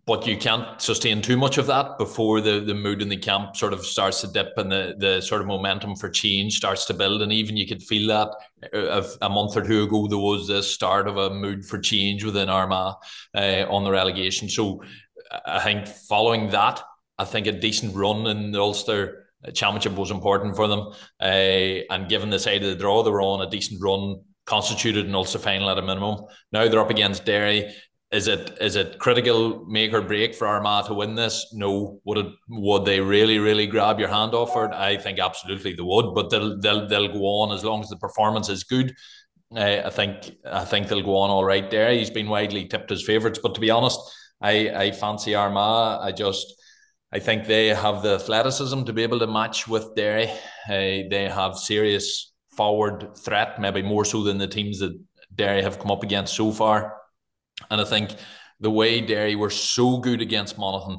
D: but you can't sustain too much of that before the, the mood in the camp sort of starts to dip and the, the sort of momentum for change starts to build. And even you could feel that uh, a month or two ago, there was this start of a mood for change within Armagh uh, on the relegation. So I think following that, I think a decent run in the Ulster Championship was important for them. Uh, and given the side of the draw, they were on a decent run constituted an Ulster final at a minimum. Now they're up against Derry is it is it critical make or break for Armagh to win this? No. Would it would they really really grab your hand off it? I think absolutely they would, but they'll they'll they'll go on as long as the performance is good. Uh, I think I think they'll go on all right there. He's been widely tipped as favourites, but to be honest, I I fancy Armagh. I just I think they have the athleticism to be able to match with Derry. Uh, they have serious forward threat, maybe more so than the teams that Derry have come up against so far. And I think the way Derry were so good against Monaghan,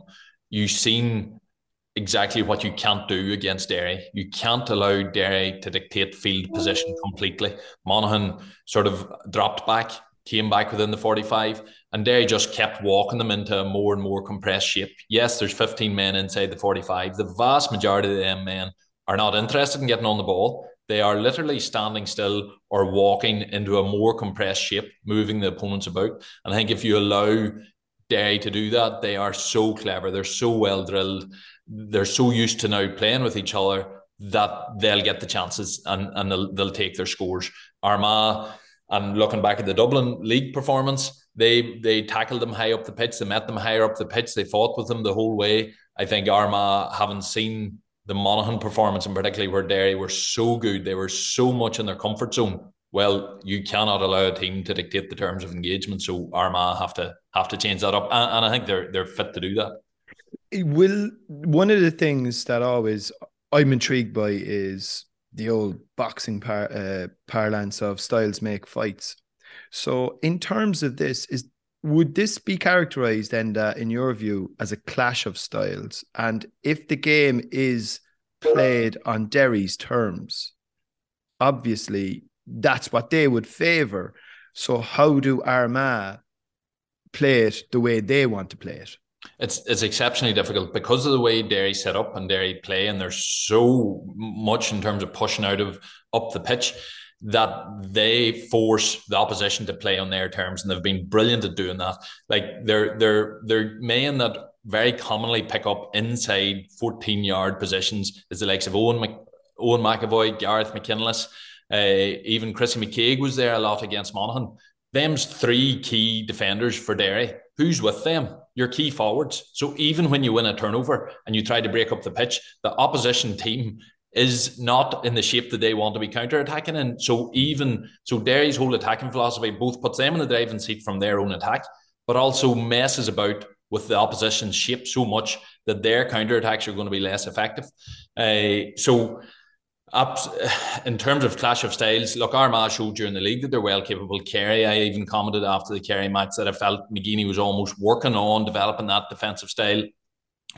D: you've seen exactly what you can't do against Derry. You can't allow Derry to dictate field position completely. Monaghan sort of dropped back, came back within the 45, and Derry just kept walking them into a more and more compressed shape. Yes, there's 15 men inside the 45. The vast majority of them men are not interested in getting on the ball. They are literally standing still or walking into a more compressed shape, moving the opponents about. And I think if you allow Derry to do that, they are so clever. They're so well drilled. They're so used to now playing with each other that they'll get the chances and, and they'll, they'll take their scores. Armagh, and looking back at the Dublin league performance, they they tackled them high up the pitch. They met them higher up the pitch. They fought with them the whole way. I think Armagh haven't seen the Monaghan performance, and particularly where Derry were so good, they were so much in their comfort zone. Well, you cannot allow a team to dictate the terms of engagement, so Armagh have to have to change that up, and, and I think they're they're fit to do that.
A: will one of the things that always I'm intrigued by is the old boxing par, uh, parlance of styles make fights. So, in terms of this, is would this be characterized and uh, in your view as a clash of styles? And if the game is played on derry's terms obviously that's what they would favor so how do armagh play it the way they want to play it?
D: It's it's exceptionally difficult because of the way Derry set up and Derry play, and there's so much in terms of pushing out of up the pitch that they force the opposition to play on their terms, and they've been brilliant at doing that. Like they're they're they're men that very commonly pick up inside 14 yard positions is the likes of Owen Mc, Eoin McEvoy, Gareth McKinless, uh, even Chrissy McKaigue was there a lot against Monaghan. Them's three key defenders for Derry. Who's with them? Your key forwards. So even when you win a turnover and you try to break up the pitch, the opposition team is not in the shape that they want to be counter attacking in. So even so, Derry's whole attacking philosophy both puts them in the driving seat from their own attack, but also messes about with the opposition's shape so much that their counter attacks are going to be less effective. Uh, so. [sighs] in terms of clash of styles, look, Armagh showed during the league that they're well capable. Kerry, I even commented after the Kerry match that I felt McGeeney was almost working on developing that defensive style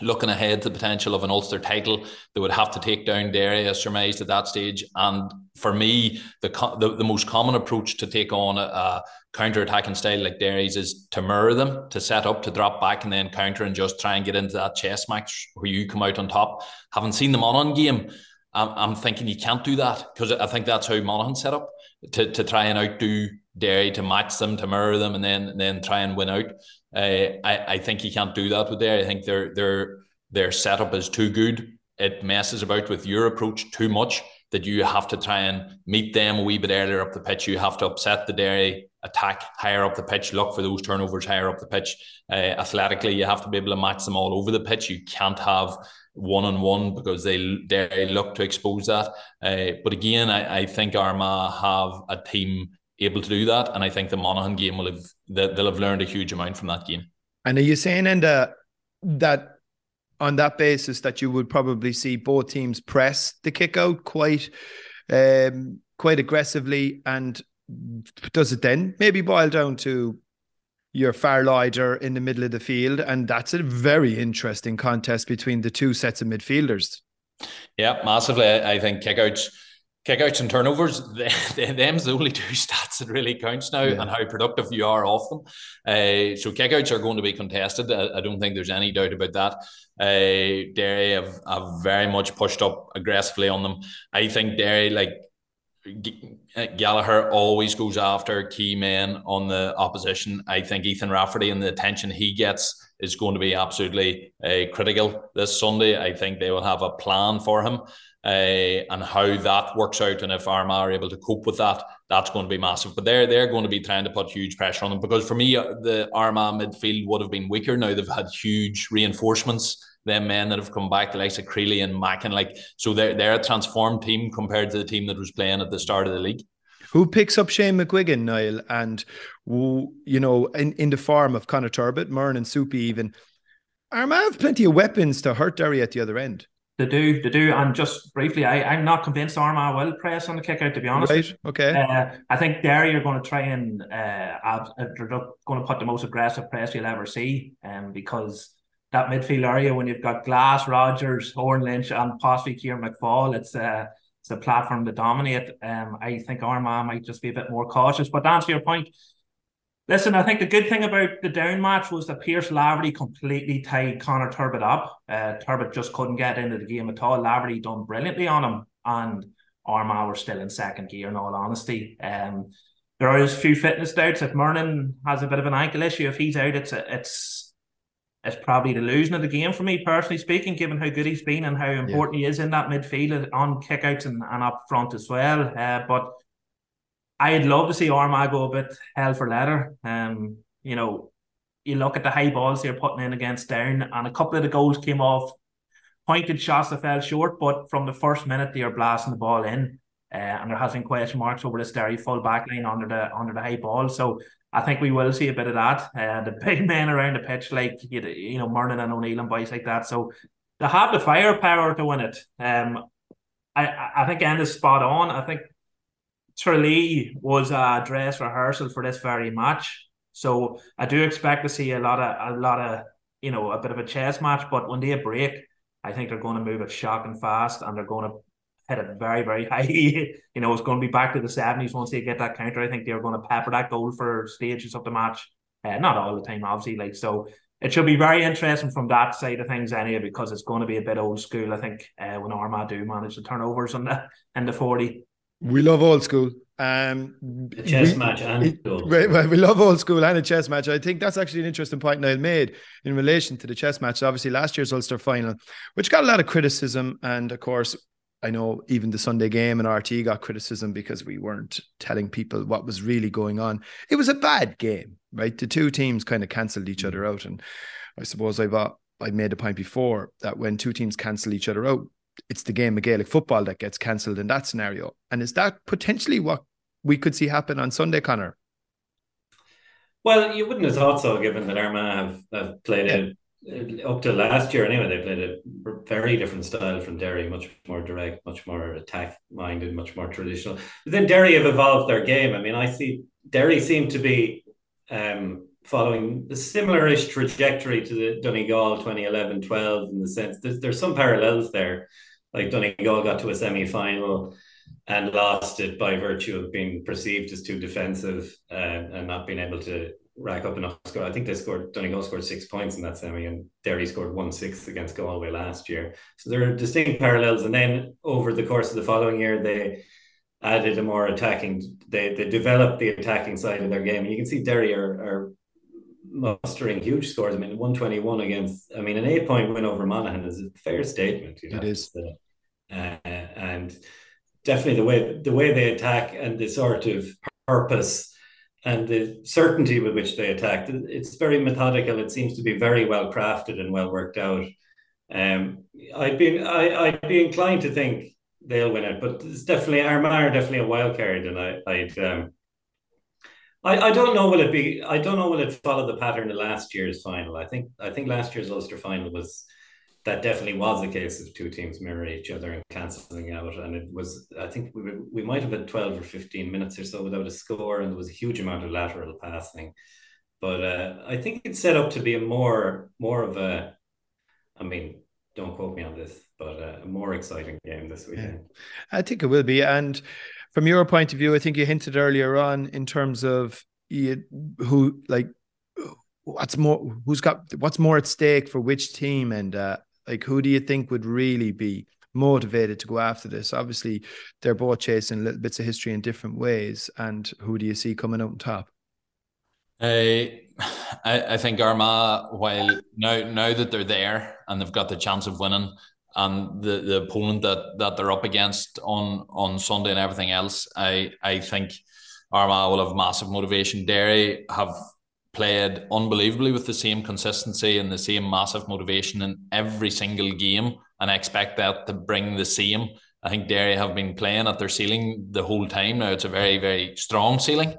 D: looking ahead to the potential of an Ulster title, they would have to take down Derry as surmised at that stage. And for me, the the, the most common approach to take on a, a counter-attacking style like Derry's is to mirror them, to set up, to drop back, and then counter and just try and get into that chess match where you come out on top. Haven't seen the Monaghan game. I'm, I'm thinking you can't do that because I think that's how Monaghan set up to, to try and outdo Derry, to match them, to mirror them, and then and then try and win out. Uh, I, I think you can't do that with there. I think their their their setup is too good. It messes about with your approach too much that you have to try and meet them a wee bit earlier up the pitch. You have to upset the Derry attack higher up the pitch, look for those turnovers higher up the pitch. Uh, athletically, you have to be able to match them all over the pitch. You can't have one on one because they they look to expose that. Uh, but again, I, I think Armagh have a team able to do that. And I think the Monaghan game will have they'll have learned a huge amount from that game.
A: And are you saying, Enda, that on that basis that you would probably see both teams press the kick out quite um, quite aggressively and does it then maybe boil down to your Farlider in the middle of the field and that's a very interesting contest between the two sets of midfielders
D: yeah massively I think kickouts kickouts and turnovers, [laughs] them's the only [laughs] two stats that really counts now yeah. and how productive you are off them. Uh, so kickouts are going to be contested. I, I, don't think there's any doubt about that. Uh, Derry have, have very much pushed up aggressively on them. I think Derry, like Gallagher always goes after key men on the opposition. I think Ethan Rafferty and the attention he gets is going to be absolutely uh, critical this Sunday. I think they will have a plan for him uh, and how that works out. And if Armagh are able to cope with that, that's going to be massive. But they're they're going to be trying to put huge pressure on them because for me, uh, the Armagh midfield would have been weaker. Now they've had huge reinforcements. Them men that have come back, the likes of Creeley and like so they're they're a transformed team compared to the team that was playing at the start of the league.
A: Who picks up Shane McGuigan, Niall, and you know, in, in the form of Conor Turbitt, Murn and Soupy even. Armagh have plenty of weapons to hurt Derry at the other end.
E: They do, they do. And just briefly, I, I'm not convinced Armagh will press on the kick out, to be honest.
A: Right, okay.
E: Uh, I think Derry are going to try and uh, they're going to put the most aggressive press you'll ever see um, because that midfield area, when you've got Glass, Rogers, Owen Lynch, and possibly Ciaran McFaul, it's, uh, it's a platform to dominate. Um, I think Armagh might just be a bit more cautious. But to answer your point, Listen, I think the good thing about the down match was that Pierce Laverty completely tied Conor Turbitt up. Uh, Turbitt just couldn't get into the game at all. Laverty done brilliantly on him, and Armagh were still in second gear. In all honesty, um, there are a few fitness doubts. If Murnin has a bit of an ankle issue, if he's out, it's it's it's probably the losing of the game for me personally speaking, given how good he's been and how important yeah. he is in that midfield on kickouts and, and up front as well. Uh, but I'd love to see Armagh go a bit hell for leather. Um, you know, you look at the high balls they're putting in against Down, and a couple of the goals came off pointed shots that fell short, but from the first minute they are blasting the ball in. Uh, and there has been question marks over the Derry full back line under the under the high ball. So I think we will see a bit of that. Uh, the big [laughs] men around the pitch, like you, know, Murnin and O'Neill and boys like that. So they have the firepower to win it. Um, I I think End is spot on. I think Tralee was a dress rehearsal for this very match. So I do expect to see a lot of a lot of you know a bit of a chess match. But when they break, I think they're going to move it shocking fast and they're going to hit it very very [laughs] high. you know it's going to be back to the seventies once they get that counter. I think they're going to pepper that goal for stages of the match. Uh, not all the time, obviously. Like so, it should be very interesting from that side of things anyway, because it's going to be a bit old school. I think uh, when Armagh do manage the turnovers in the in the forty.
A: We love old school. Um,
C: a chess we, match and
A: we, we love old school and a chess match. I think that's actually an interesting point Niall made in relation to the chess match. Obviously, last year's Ulster final, which got a lot of criticism, and of course, I know even the Sunday game and RTÉ got criticism because we weren't telling people what was really going on. It was a bad game, right? The two teams kind of cancelled each other out, and I suppose I've I made a point before that when two teams cancel each other out, it's the game of Gaelic football that gets cancelled in that scenario. And is that potentially what we could see happen on Sunday, Conor?
C: Well, you wouldn't have thought so, given that Armagh have, have played it uh, up to last year anyway. They played a very different style from Derry, much more direct, much more attack minded, much more traditional. But then Derry have evolved their game. I mean, I see Derry seem to be um, following a similar-ish trajectory to the Donegal 2011-12 in the sense there's, there's some parallels there. Like Donegal got to a semi-final and lost it by virtue of being perceived as too defensive uh, and not being able to rack up enough score. I think they scored Donegal scored six points in that semi, and Derry scored one six against Galway last year. So there are distinct parallels. And then over the course of the following year, they added a more attacking. They they developed the attacking side of their game, and you can see Derry are, are mustering huge scores. I mean, one twenty one against. I mean, an eight point win over Monaghan is a fair statement.
A: You know? It is,
C: uh, and definitely the way the way they attack and the sort of purpose and the certainty with which they attack. It's very methodical. It seems to be very well crafted and well worked out. Um, I'd be I, I'd be inclined to think they'll win it, but it's definitely Armagh are definitely a wild card, and I, I'd um, I, I don't know will it be I don't know will it follow the pattern of last year's final. I think I think last year's Ulster final was that definitely was the case of two teams mirroring each other and cancelling out. And it was I think we were, we might have had twelve or fifteen minutes or so without a score, and there was a huge amount of lateral passing. But uh, I think it's set up to be a more more of a I mean, don't quote me on this, but uh, a more exciting game this weekend.
A: Yeah. I think it will be. And from your point of view, I think you hinted earlier on in terms of you, who like what's more who's got what's more at stake for which team and uh, like who do you think would really be motivated to go after this obviously they're both chasing little bits of history in different ways and who do you see coming out on top uh, [sighs]
D: I, I think Armagh, while now now that they're there and they've got the chance of winning, and the, the opponent that, that they're up against on on Sunday and everything else, I I think Armagh will have massive motivation. Derry have played unbelievably with the same consistency and the same massive motivation in every single game, and I expect that to bring the same. I think Derry have been playing at their ceiling the whole time. Now it's a very very strong ceiling.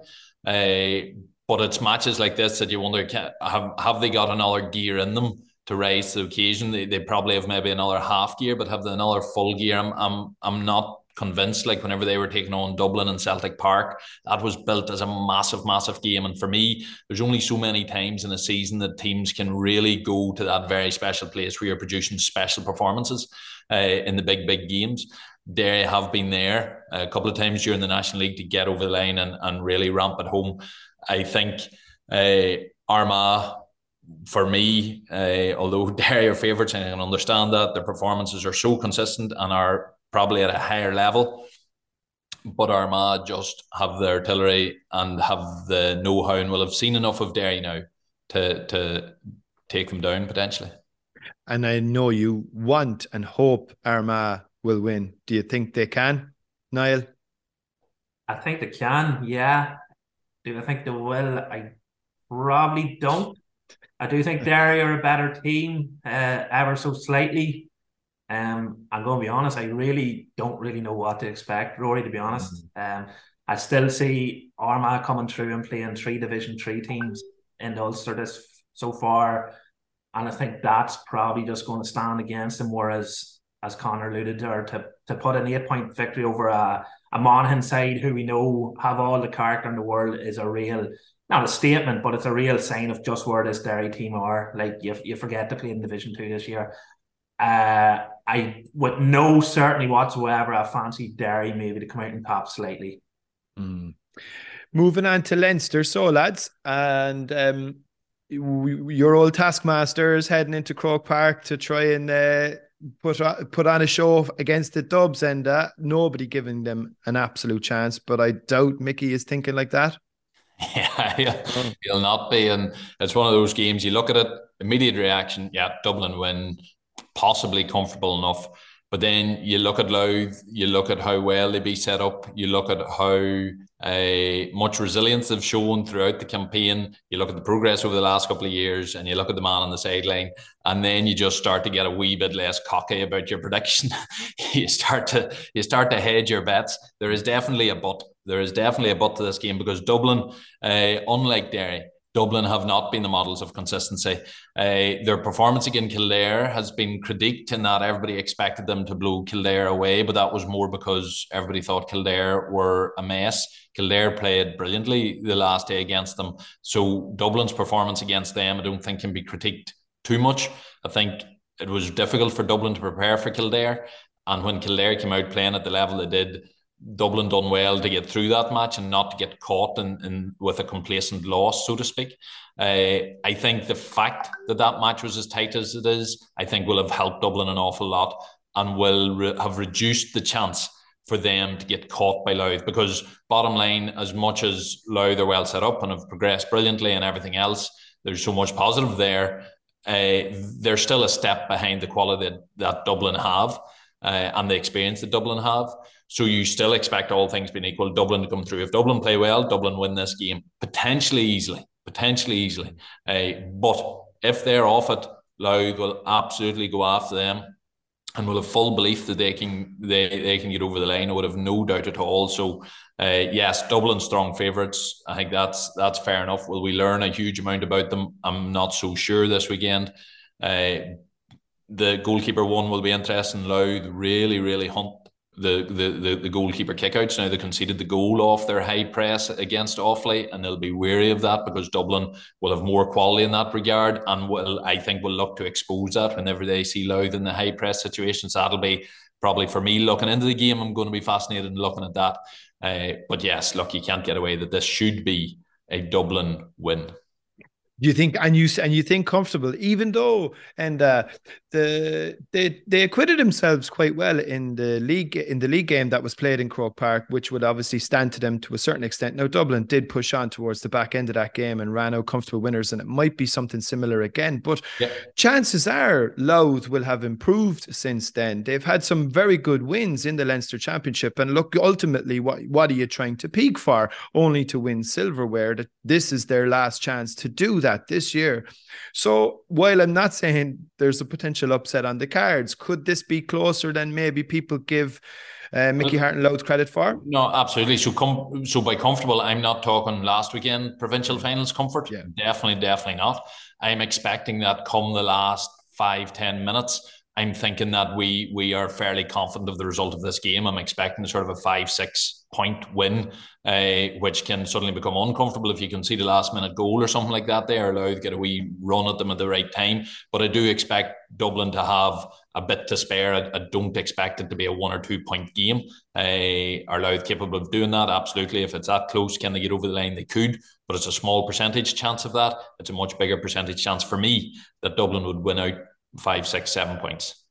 D: Uh, but it's matches like this that you wonder have have they got another gear in them to rise to the occasion? They, they probably have maybe another half gear, but have they another full gear? I'm I'm I'm not convinced. Like whenever they were taking on Dublin and Celtic Park, that was built as a massive, massive game. And for me, there's only so many times in a season that teams can really go to that very special place where you're producing special performances uh, in the big, big games. They have been there a couple of times during the National League to get over the line and, and really ramp it home. I think uh, Armagh, for me, uh, although [laughs] they're your favourites, and I can understand that their performances are so consistent and are probably at a higher level. But Armagh just have the artillery and have the know-how and will have seen enough of Derry now to to take them down potentially.
A: And I know you want and hope Armagh will win. Do you think they can, Niall?
E: I think they can, yeah. Do I think they will? I probably don't. I do think [laughs] Derry are a better team, uh, ever so slightly. Um, I'm going to be honest. I really don't really know what to expect, Rory. To be honest, mm-hmm. um, I still see Armagh coming through and playing three Division Three teams in Ulster this so far, and I think that's probably just going to stand against them. Whereas, as Conor alluded to, to to put an eight point victory over a a Monaghan side who we know have all the character in the world is a real not a statement, but it's a real sign of just where this Derry team are. Like you, you forget to play in Division Two this year. Uh, I with no certainty whatsoever, I fancy Derry maybe to come out and top slightly.
A: Mm. Moving on to Leinster, so lads, and um, your old taskmasters heading into Croke Park to try and uh, put put on a show against the Dubs, and uh, nobody giving them an absolute chance. But I doubt Mickey is thinking like that. [laughs]
D: Yeah, he'll, he'll not be, and it's one of those games. You look at it, immediate reaction. Yeah, Dublin win, possibly comfortable enough. But then you look at Louth, you look at how well they be set up, you look at how uh, much resilience they've shown throughout the campaign. You look at the progress over the last couple of years, and you look at the man on the sideline, and then you just start to get a wee bit less cocky about your [laughs] prediction. you start to you start to hedge your bets. There is definitely a but. There is definitely a but to this game because Dublin, uh, unlike Derry, Dublin have not been the models of consistency. Uh, their performance against Kildare has been critiqued in that everybody expected them to blow Kildare away, but that was more because everybody thought Kildare were a mess. Kildare played brilliantly the last day against them. So Dublin's performance against them, I don't think can be critiqued too much. I think it was difficult for Dublin to prepare for Kildare. And when Kildare came out playing at the level they did, Dublin done well to get through that match and not get caught in, in with a complacent loss, so to speak. Uh, I think the fact that that match was as tight as it is, I think will have helped Dublin an awful lot and will re- have reduced the chance for them to get caught by Louth. Because bottom line, as much as Louth are well set up and have progressed brilliantly and everything else, there's so much positive there. Uh, they're still a step behind the quality that, that Dublin have uh, and the experience that Dublin have. So you still expect all things being equal, Dublin to come through. If Dublin play well, Dublin win this game potentially easily, potentially easily. Uh, but if they're off it, Louth will absolutely go after them. and will have full belief that they can they, they can get over the line. I would have no doubt at all. So uh, yes, Dublin strong favourites. I think that's that's fair enough. Will we learn a huge amount about them? I'm not so sure this weekend. Uh, the goalkeeper one will be interesting. Louth really, really hunt the, the, the, the goalkeeper kickouts. Now they conceded the goal off their high press against Offaly, and they'll be wary of that because Dublin will have more quality in that regard, and will I think will look to expose that whenever they see Louth in the high press situations. That'll be probably for me looking into the game. I'm going to be fascinated in looking at that. Uh, but yes, look, you can't get away that this should be a Dublin win.
A: You think and you and you think comfortable, even though and uh, the they they acquitted themselves quite well in the league in the league game that was played in Croke Park, which would obviously stand to them to a certain extent. Now Dublin did push on towards the back end of that game and ran out comfortable winners, and it might be something similar again. But yeah. chances are Louth will have improved since then. They've had some very good wins in the Leinster Championship, and look, ultimately, what what are you trying to peak for? Only to win silverware. That this is their last chance to do that that this year. So while I'm not saying there's a potential upset on the cards, could this be closer than maybe people give uh, Mickey and Louth credit for?
D: No, absolutely. So come so by comfortable, I'm not talking last weekend provincial finals comfort. Yeah. Definitely, definitely not. I'm expecting that come the last five, ten minutes. I'm thinking that we we are fairly confident of the result of this game. I'm expecting sort of a five, six point win, uh, which can suddenly become uncomfortable if you can see the last minute goal or something like that. They are allowed to get a wee run at them at the right time. But I do expect Dublin to have a bit to spare. I, don't expect it to be a one or two point game. Uh, are Louth capable of doing that? Absolutely. If it's that close, can they get over the line? They could, but it's a small percentage chance of that. It's a much bigger percentage chance for me that Dublin would win out five, six, seven points.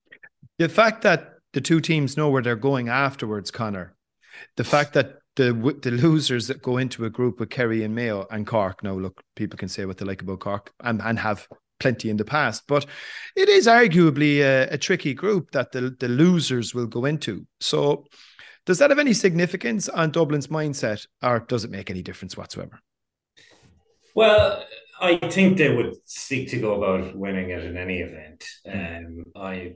A: The fact that the two teams know where they're going afterwards, Conor, the fact that the the losers that go into a group with Kerry and Mayo and Cork. Now, look, people can say what they like about Cork and, and have plenty in the past, but it is arguably a, a tricky group that the, the losers will go into. So, does that have any significance on Dublin's mindset, or does it make any difference whatsoever?
C: Well, I think they would seek to go about winning it in any event. Um, I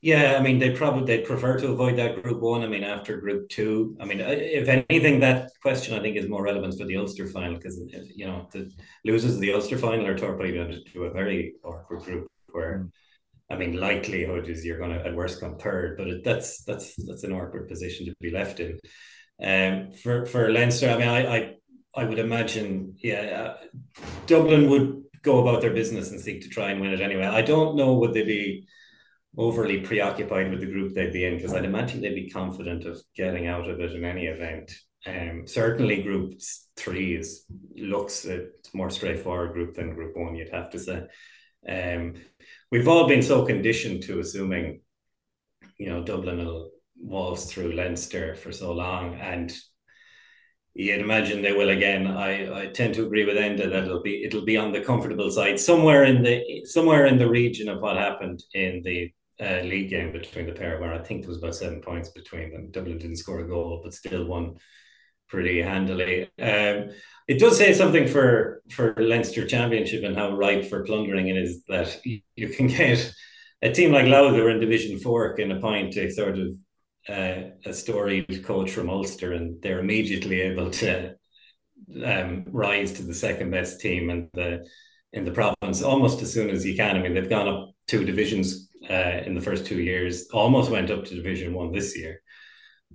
C: yeah, I mean, they probably they prefer to avoid that group one. I mean, after group two, I mean, if anything, that question I think is more relevant for the Ulster final because you know the losers of the Ulster final are torpedoed to a very awkward group where, mm. I mean, likelihood is you're going to at worst come third, but it, that's that's that's an awkward position to be left in. Um, for for Leinster, I mean, I I, I would imagine, yeah, uh, Dublin would go about their business and seek to try and win it anyway. I don't know would they be overly preoccupied with the group they'd be in because I'd imagine they'd be confident of getting out of it in any event. Um, certainly, Group Three is looks a more straightforward group than Group One. You'd have to say. Um, we've all been so conditioned to assuming, you know, Dublin will waltz through Leinster for so long, and you'd imagine they will again. I, I tend to agree with Enda that it'll be it'll be on the comfortable side, somewhere in the somewhere in the region of what happened in the uh, league game between the pair, where I think there was about seven points between them. Dublin didn't score a goal, but still won pretty handily. Um, it does say something for for Leinster Championship and how ripe for plundering it is that you can get a team like Louth in Division Four can appoint a sort of uh, a storied coach from Ulster, and they're immediately able to um, rise to the second best team in the in the province almost as soon as you can. I mean, they've gone up two divisions uh, in the first two years, almost went up to Division One this year,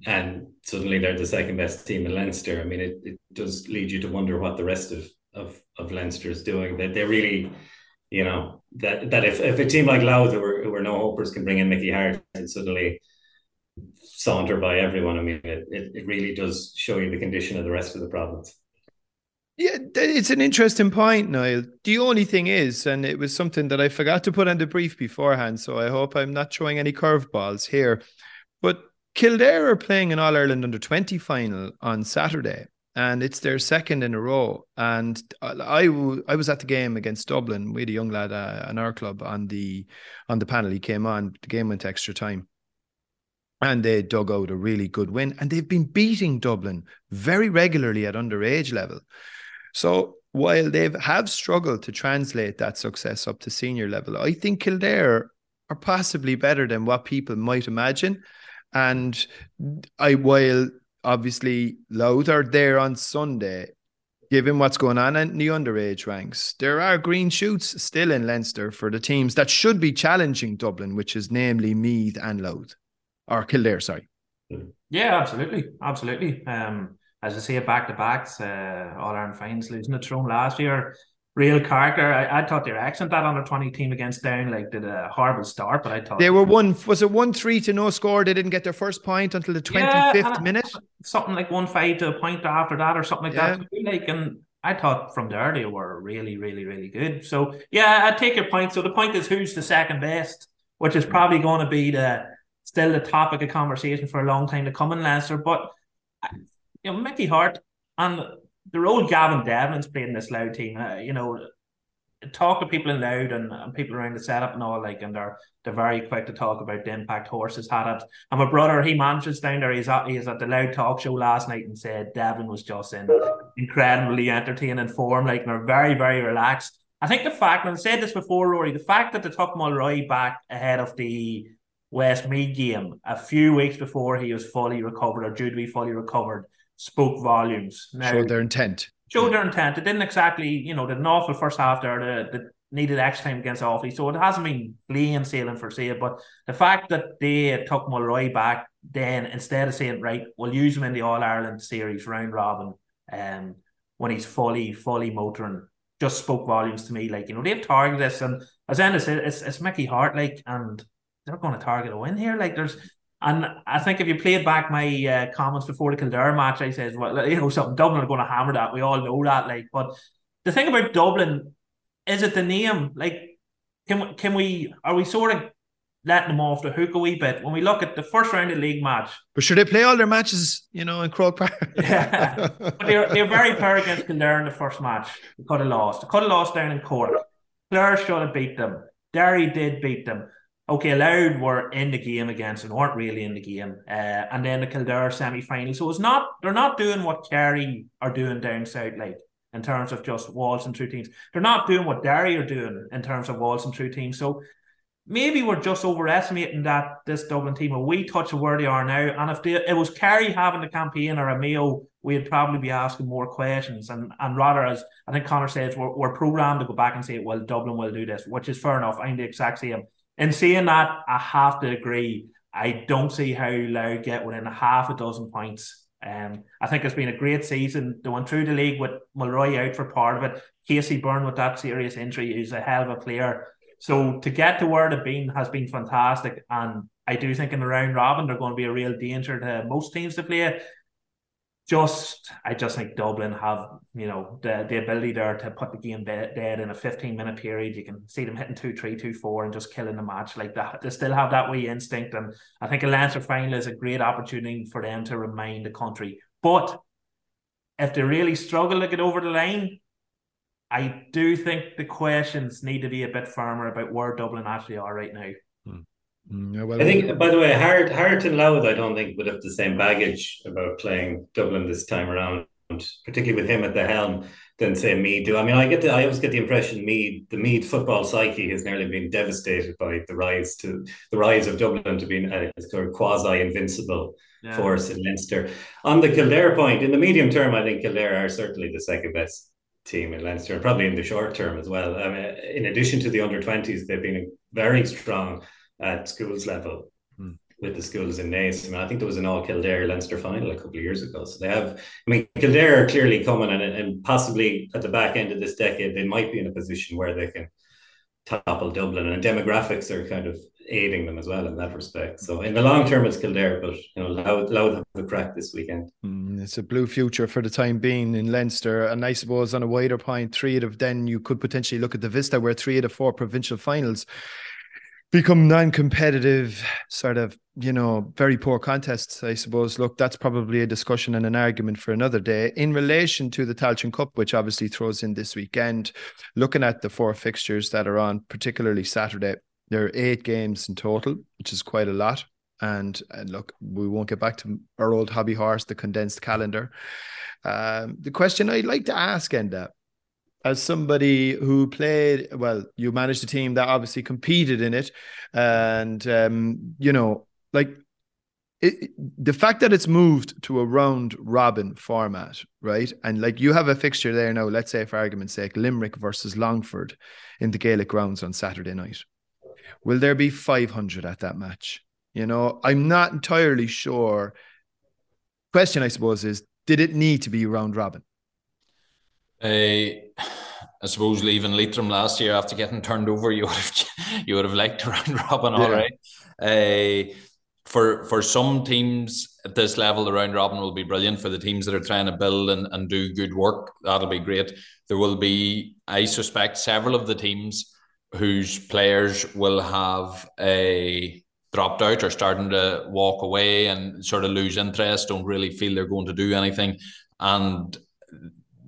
C: and suddenly they're the second best team in Leinster. I mean, it, it does lead you to wonder what the rest of of, of Leinster is doing. That they really, you know, that that if, if a team like Louth who were, no hopers can bring in Mickey Harte and suddenly saunter by everyone, I mean, it, it, it really does show you the condition of the rest of the province.
A: Yeah, it's an interesting point, Niall. The only thing is, and it was something that I forgot to put on the brief beforehand, so I hope I'm not throwing any curveballs here. But Kildare are playing an All Ireland under 20 final on Saturday, and it's their second in a row. And I, I was at the game against Dublin. We had a young lad uh, in our club on the on the panel. He came on. The game went extra time, and they dug out a really good win. And they've been beating Dublin very regularly at underage level. So while they have struggled to translate that success up to senior level, I think Kildare are possibly better than what people might imagine. And I, while obviously Louth are there on Sunday, given what's going on in the underage ranks, there are green shoots still in Leinster for the teams that should be challenging Dublin, which is namely Meath and Louth, or Kildare, sorry.
E: Yeah, absolutely, absolutely. Um, as I say, back to backs, uh, All Ireland finals, losing the throne last year real character. I, I thought their accent that under twenty team against Down like did a horrible start, but I thought
A: they were one. Was it one three to no score? They didn't get their first point until the twenty fifth yeah, minute.
E: Something like one five to a point after that, or something like yeah. that. Like and. I thought from there they were really, really, really good. So yeah, I take your point. So the point is who's the second best, which is probably going to be the still the topic of conversation for a long time to come in Leinster. But you know, Mickey Harte and the role Gavin Devlin's played in this Louth team, uh, you know, talk to people in Louth and, and people around the setup and all, like, and they're they're very quick to talk about the impact horses had it. And my brother, he manages down there. He's at he's at the Louth talk show last night and said Devlin was just in incredibly entertaining form, like, and they're very very relaxed. I think the fact, and I said this before, Rory, the fact that they took Mulroy back ahead of the Westmeath game a few weeks before he was fully recovered or due to be fully recovered spoke volumes.
A: Now, showed their intent.
E: Showed their intent. It didn't exactly, you know, did an awful first half there that needed extra time against Offaly. So it hasn't been plain sailing for sale. But the fact that they took Mulroy back then instead of saying, right, we'll use him in the All Ireland series round robin um, when he's fully, fully motoring, just spoke volumes to me. Like, you know, they've targeted this. And as Ennis said, it's, it's Mickey Harte, like, and they're going to target a win here. Like, there's and I think if you played back my uh, comments before the Kildare match, I said, well, you know, something Dublin are going to hammer that. We all know that. Like, but the thing about Dublin is it the name? Like, can can we are we sort of letting them off the hook a wee bit when we look at the first round of league match?
A: But should they play all their matches, you know, in Croke Park? [laughs]
E: yeah, but they're they're very fair against Kildare in the first match. They could have lost. They could have lost down in Cork. Clare should have beat them. Derry did beat them okay, Louth were in the game against and weren't really in the game. Uh, and then the Kildare semi final. So it's not they're not doing what Kerry are doing down south, like in terms of just walls and through teams. They're not doing what Derry are doing in terms of walls and through teams. So maybe we're just overestimating that this Dublin team a wee touch of where they are now. And if they, it was Kerry having the campaign or a Mayo, we'd probably be asking more questions. And and rather, as I think Conor says, we're, we're programmed to go back and say, well, Dublin will do this, which is fair enough. I'm the exact same. In saying that, I have to agree. I don't see how Louth get within a half a dozen points. Um, I think it's been a great season. They went through the league with Mulroy out for part of it. Casey Byrne with that serious injury is a hell of a player. So to get to where they've been has been fantastic. And I do think in the round robin they're going to be a real danger to most teams to play just I just think Dublin have you know the the ability there to put the game dead in a 15 minute period. You can see them hitting two three two four and just killing the match like that. They still have that wee instinct, and I think a Leinster final is a great opportunity for them to remind the country. But if they really struggle to get over the line, I do think the questions need to be a bit firmer about where Dublin actually are right now.
C: Mm, yeah, well, I think, by the way, Harte, Harte and Louth, I don't think would have the same baggage about playing Dublin this time around, particularly with him at the helm, than say Meath do. I mean, I get the, I always get the impression Meath, the Meath football psyche has nearly been devastated by the rise to the rise of Dublin to being a sort of quasi invincible yeah. force in Leinster. On the Kildare point, in the medium term, I think Kildare are certainly the second best team in Leinster, and probably in the short term as well. I mean, in addition to the under twenties, they've been very strong at schools level hmm. with the schools in Naas. I mean, I think there was an all Kildare Leinster final a couple of years ago. So they have, I mean, Kildare are clearly coming and, and possibly at the back end of this decade, they might be in a position where they can topple Dublin and demographics are kind of aiding them as well in that respect. So in the long term, it's Kildare, but you know, Louth, Louth have a crack this weekend.
A: Mm, it's a blue future for the time being in Leinster, and I suppose on a wider point, three out of then you could potentially look at the Vista, where three out of four provincial finals become non-competitive sort of you know very poor contests i suppose. Look that's probably a discussion and an argument for another day. In relation to the Tailteann Cup which obviously throws in this weekend looking at the four fixtures that are on particularly saturday there are eight games in total which is quite a lot. And, and look we won't get back to our old hobby horse the condensed calendar. Um, the question i'd like to ask enda as somebody who played well you managed a team that obviously competed in it. And um, you know like it, the fact that it's moved to a round robin format right? And like you have a fixture there now let's say for argument's sake limerick versus longford in the gaelic grounds on saturday night. Will there be 500 at that match? You know i'm not entirely sure. Question i suppose is did it need to be round robin
D: uh, I suppose leaving Leitrim last year after getting turned over, [laughs] you would have you would have liked to round robin, all yeah. right. Uh, for for some teams at this level, the round robin will be brilliant. For the teams that are trying to build and, and do good work, that'll be great. There will be, I suspect, several of the teams whose players will have a dropped out or starting to walk away and sort of lose interest, don't really feel they're going to do anything. And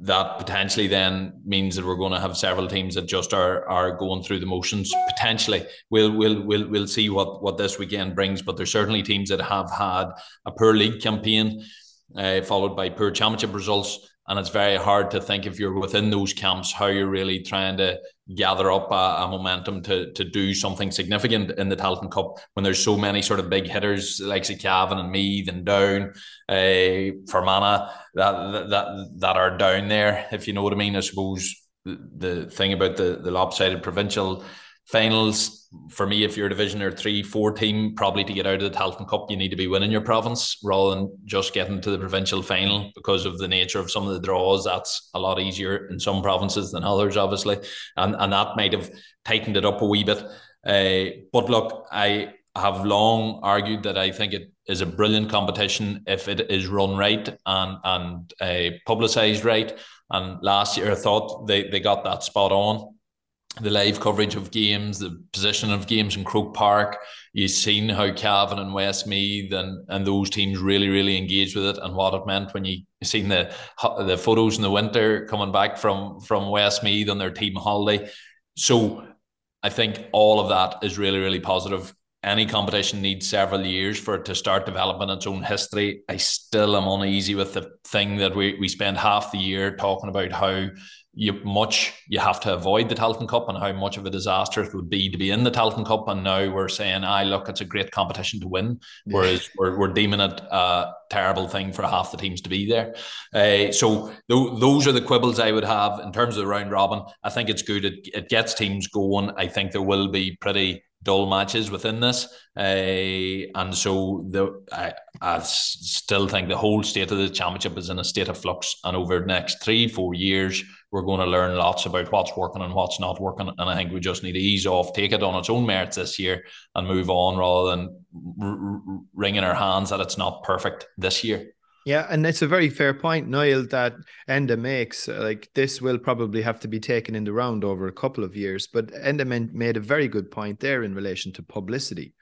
D: that potentially then means that we're going to have several teams that just are are going through the motions. Potentially, we'll we'll we'll we'll see what what this weekend brings. But there's certainly teams that have had a poor league campaign, uh, followed by poor championship results, and it's very hard to think if you're within those camps how you're really trying to gather up a, a, momentum to to do something significant in the Tailteann Cup when there's so many sort of big hitters like Cavan and Meath and Down, uh, Fermanagh that that that are down there. If you know what I mean, I suppose the, the thing about the the lopsided provincial finals for me, if you're a division or three, four team, probably to get out of the Tailteann Cup, you need to be winning your province rather than just getting to the provincial final because of the nature of some of the draws. That's a lot easier in some provinces than others, obviously, and and that might have tightened it up a wee bit. Uh, but look, I have long argued that I think it is a brilliant competition if it is run right and and uh, publicised right. And last year, I thought they they got that spot on the live coverage of games, the position of games in Croke Park. You've seen how Cavan and Westmeath and, and those teams really, really engaged with it and what it meant when you seen the the photos in the winter coming back from from Westmeath on their team holiday. So I think all of that is really, really positive. Any competition needs several years for it to start developing its own history. I still am uneasy with the thing that we, we spend half the year talking about how you much you have to avoid the Tailteann Cup and how much of a disaster it would be to be in the Tailteann Cup. And now we're saying, I look, it's a great competition to win, whereas we're, we're deeming it a terrible thing for half the teams to be there. Uh, so th- those are the quibbles I would have in terms of the round robin. I think it's good. It, it gets teams going. I think there will be pretty dull matches within this. Uh, and so the I, I still think the whole state of the championship is in a state of flux. And over the next three, four years, we're going to learn lots about what's working and what's not working. And I think we just need to ease off, take it on its own merits this year, and move on rather than r- wringing our hands that it's not perfect this year.
A: Yeah, and it's a very fair point, Niall, that Enda makes. Uh, like this will probably have to be taken in the round over a couple of years, but Enda made a very good point there in relation to publicity.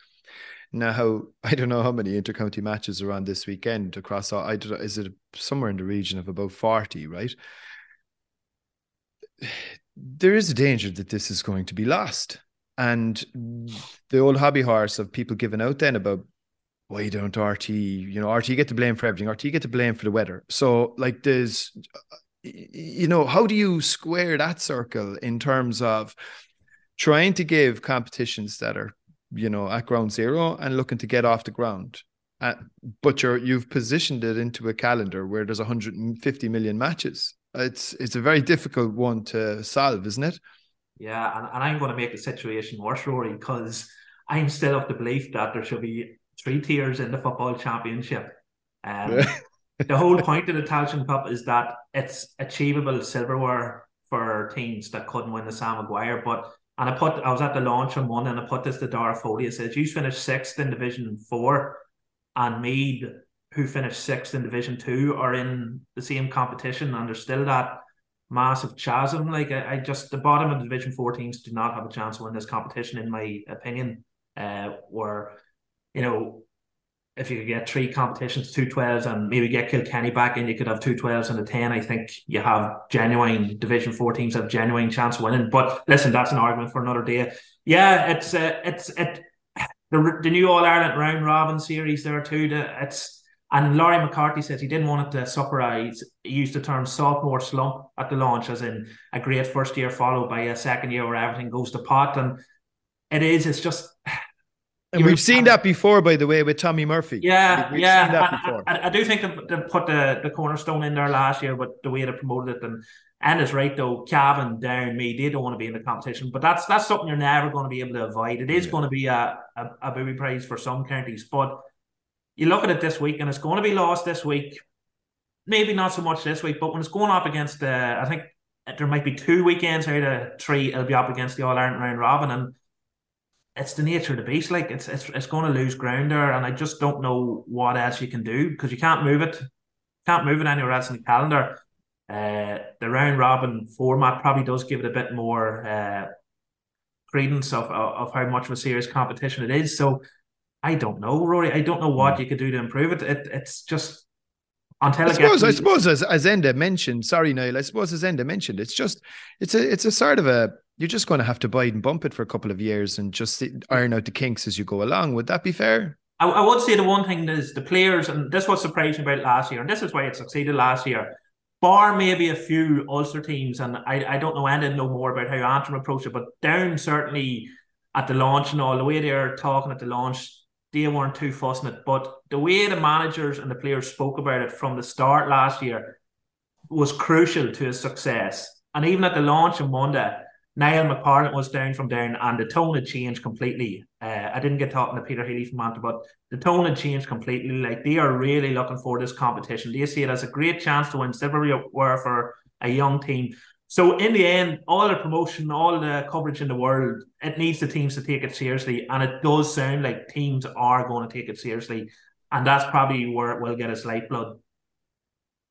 A: Now, [laughs] I don't know how many intercounty matches are on this weekend across all. I don't, is it somewhere in the region of about forty, right? There is a danger that this is going to be lost, and the old hobby horse of people giving out then about why don't RTÉ, you know, RTÉ get to blame for everything, RTÉ get to blame for the weather. So, like, there's, you know, how do you square that circle in terms of trying to give competitions that are, you know, at ground zero and looking to get off the ground? Uh, but you're you've positioned it into a calendar where there's 150 million matches. It's it's a very difficult one to solve, isn't it?
E: Yeah, and, and I'm going to make the situation worse, Rory, because I'm still of the belief that there should be three tiers in the football championship. Um, the whole [laughs] point of the Tailteann Cup is that it's achievable silverware for teams that couldn't win the Sam Maguire. But and I put I was at the launch on one and I put this to Dara Foley. I said, You finished sixth in Division Four and Meath, who finished sixth in Division Two, are in the same competition and there's still that massive chasm. Like I, I just the bottom of the Division Four teams do not have a chance to win this competition, in my opinion. Uh, where you know, if you could get three competitions, two 12s, and maybe get Kilkenny back and you could have two 12s and a 10, I think you have genuine Division 4 teams have genuine chance of winning. But listen, that's an argument for another day. Yeah, it's uh, it's it the, the new All Ireland round robin series there too. The, it's And Larry McCarthy says he didn't want it to sufferize. He used the term sophomore slump at the launch, as in a great first year followed by a second year where everything goes to pot. And it is, it's just. [sighs]
A: And we've seen that before, by the way, with Tommy Murphy.
E: Yeah, we've yeah. I, I, I, do think they, put the, the cornerstone in there last year, but the way they promoted it and and is right though, Cavan, Down, Meath, they don't want to be in the competition. But that's that's something you're never going to be able to avoid. It is yeah. going to be a, a, a booby prize for some counties. But you look at it this week and it's going to be lost this week. Maybe not so much this week, but when it's going up against uh, I think there might be two weekends out of three, it'll be up against the All Ireland round robin. And it's the nature of the beast. Like it's it's it's going to lose ground there, and I just don't know what else you can do because you can't move it, can't move it anywhere else in the calendar. Uh, the round robin format probably does give it a bit more uh, credence of, of how much of a serious competition it is. So I don't know, Rory. I don't know what mm. you could do to improve it. it it's just until
A: I suppose, I suppose as as Enda mentioned, sorry Niall, I suppose as Enda mentioned, it's just it's a it's a sort of a you're just going to have to bite and bump it for a couple of years and just iron out the kinks as you go along. Would that be fair?
E: I, I would say the one thing is the players, and this was surprising about last year, and this is why it succeeded last year. Bar maybe a few Ulster teams, and I, I don't know any know more about how Antrim approached it, but down certainly at the launch and all the way they're talking at the launch, they weren't too fussing it. But the way the managers and the players spoke about it from the start last year was crucial to his success. And even at the launch on Monday, Niall McParland was down from down, and the tone had changed completely. Uh, I didn't get talking to Peter Healy from Manta, but the tone had changed completely. Like they are really looking for this competition. They see it as a great chance to win silverware for a young team. So in the end, all the promotion, all the coverage in the world, it needs the teams to take it seriously, and it does sound like teams are going to take it seriously, and that's probably where it will get its lifeblood.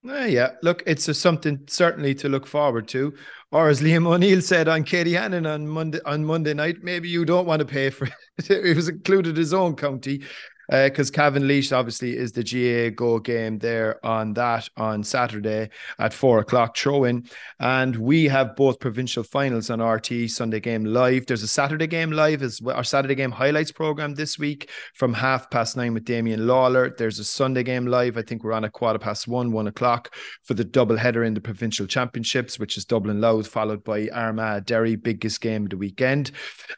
A: Uh, yeah, look, it's a, something certainly to look forward to. Or as Liam O'Neill said on Katie Hannon on Monday on Monday night, maybe you don't want to pay for it. [laughs] it was included his own county because uh, Cavan Laois obviously is the GAAGO game there on that on Saturday at four o'clock throw in. And we have both provincial finals on RTÉ Sunday game live. There's a Saturday game live as well, our Saturday game highlights program this week from half past nine with Damien Lawler. There's a Sunday game live. I think we're on a quarter past one, one o'clock for the double header in the provincial championships, which is Dublin Louth, followed by Armagh Derry, biggest game of the weekend.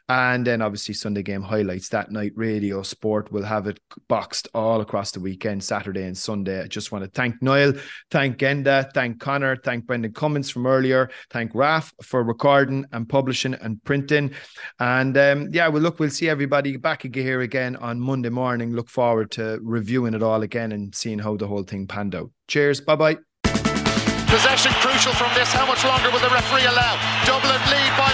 A: And then obviously Sunday game highlights that night. Radio Sport will have it boxed all across the weekend, Saturday and Sunday. I just want to thank Niall, thank Enda, thank Conor, thank Brendan Cummins from earlier, thank Raf for recording and publishing and printing. And um, yeah, well, look, we'll see everybody back again here again on Monday morning. Look forward to reviewing it all again and seeing how the whole thing panned out. Cheers. Bye bye.
F: Possession crucial from this. How much longer will the referee allow? Dublin lead by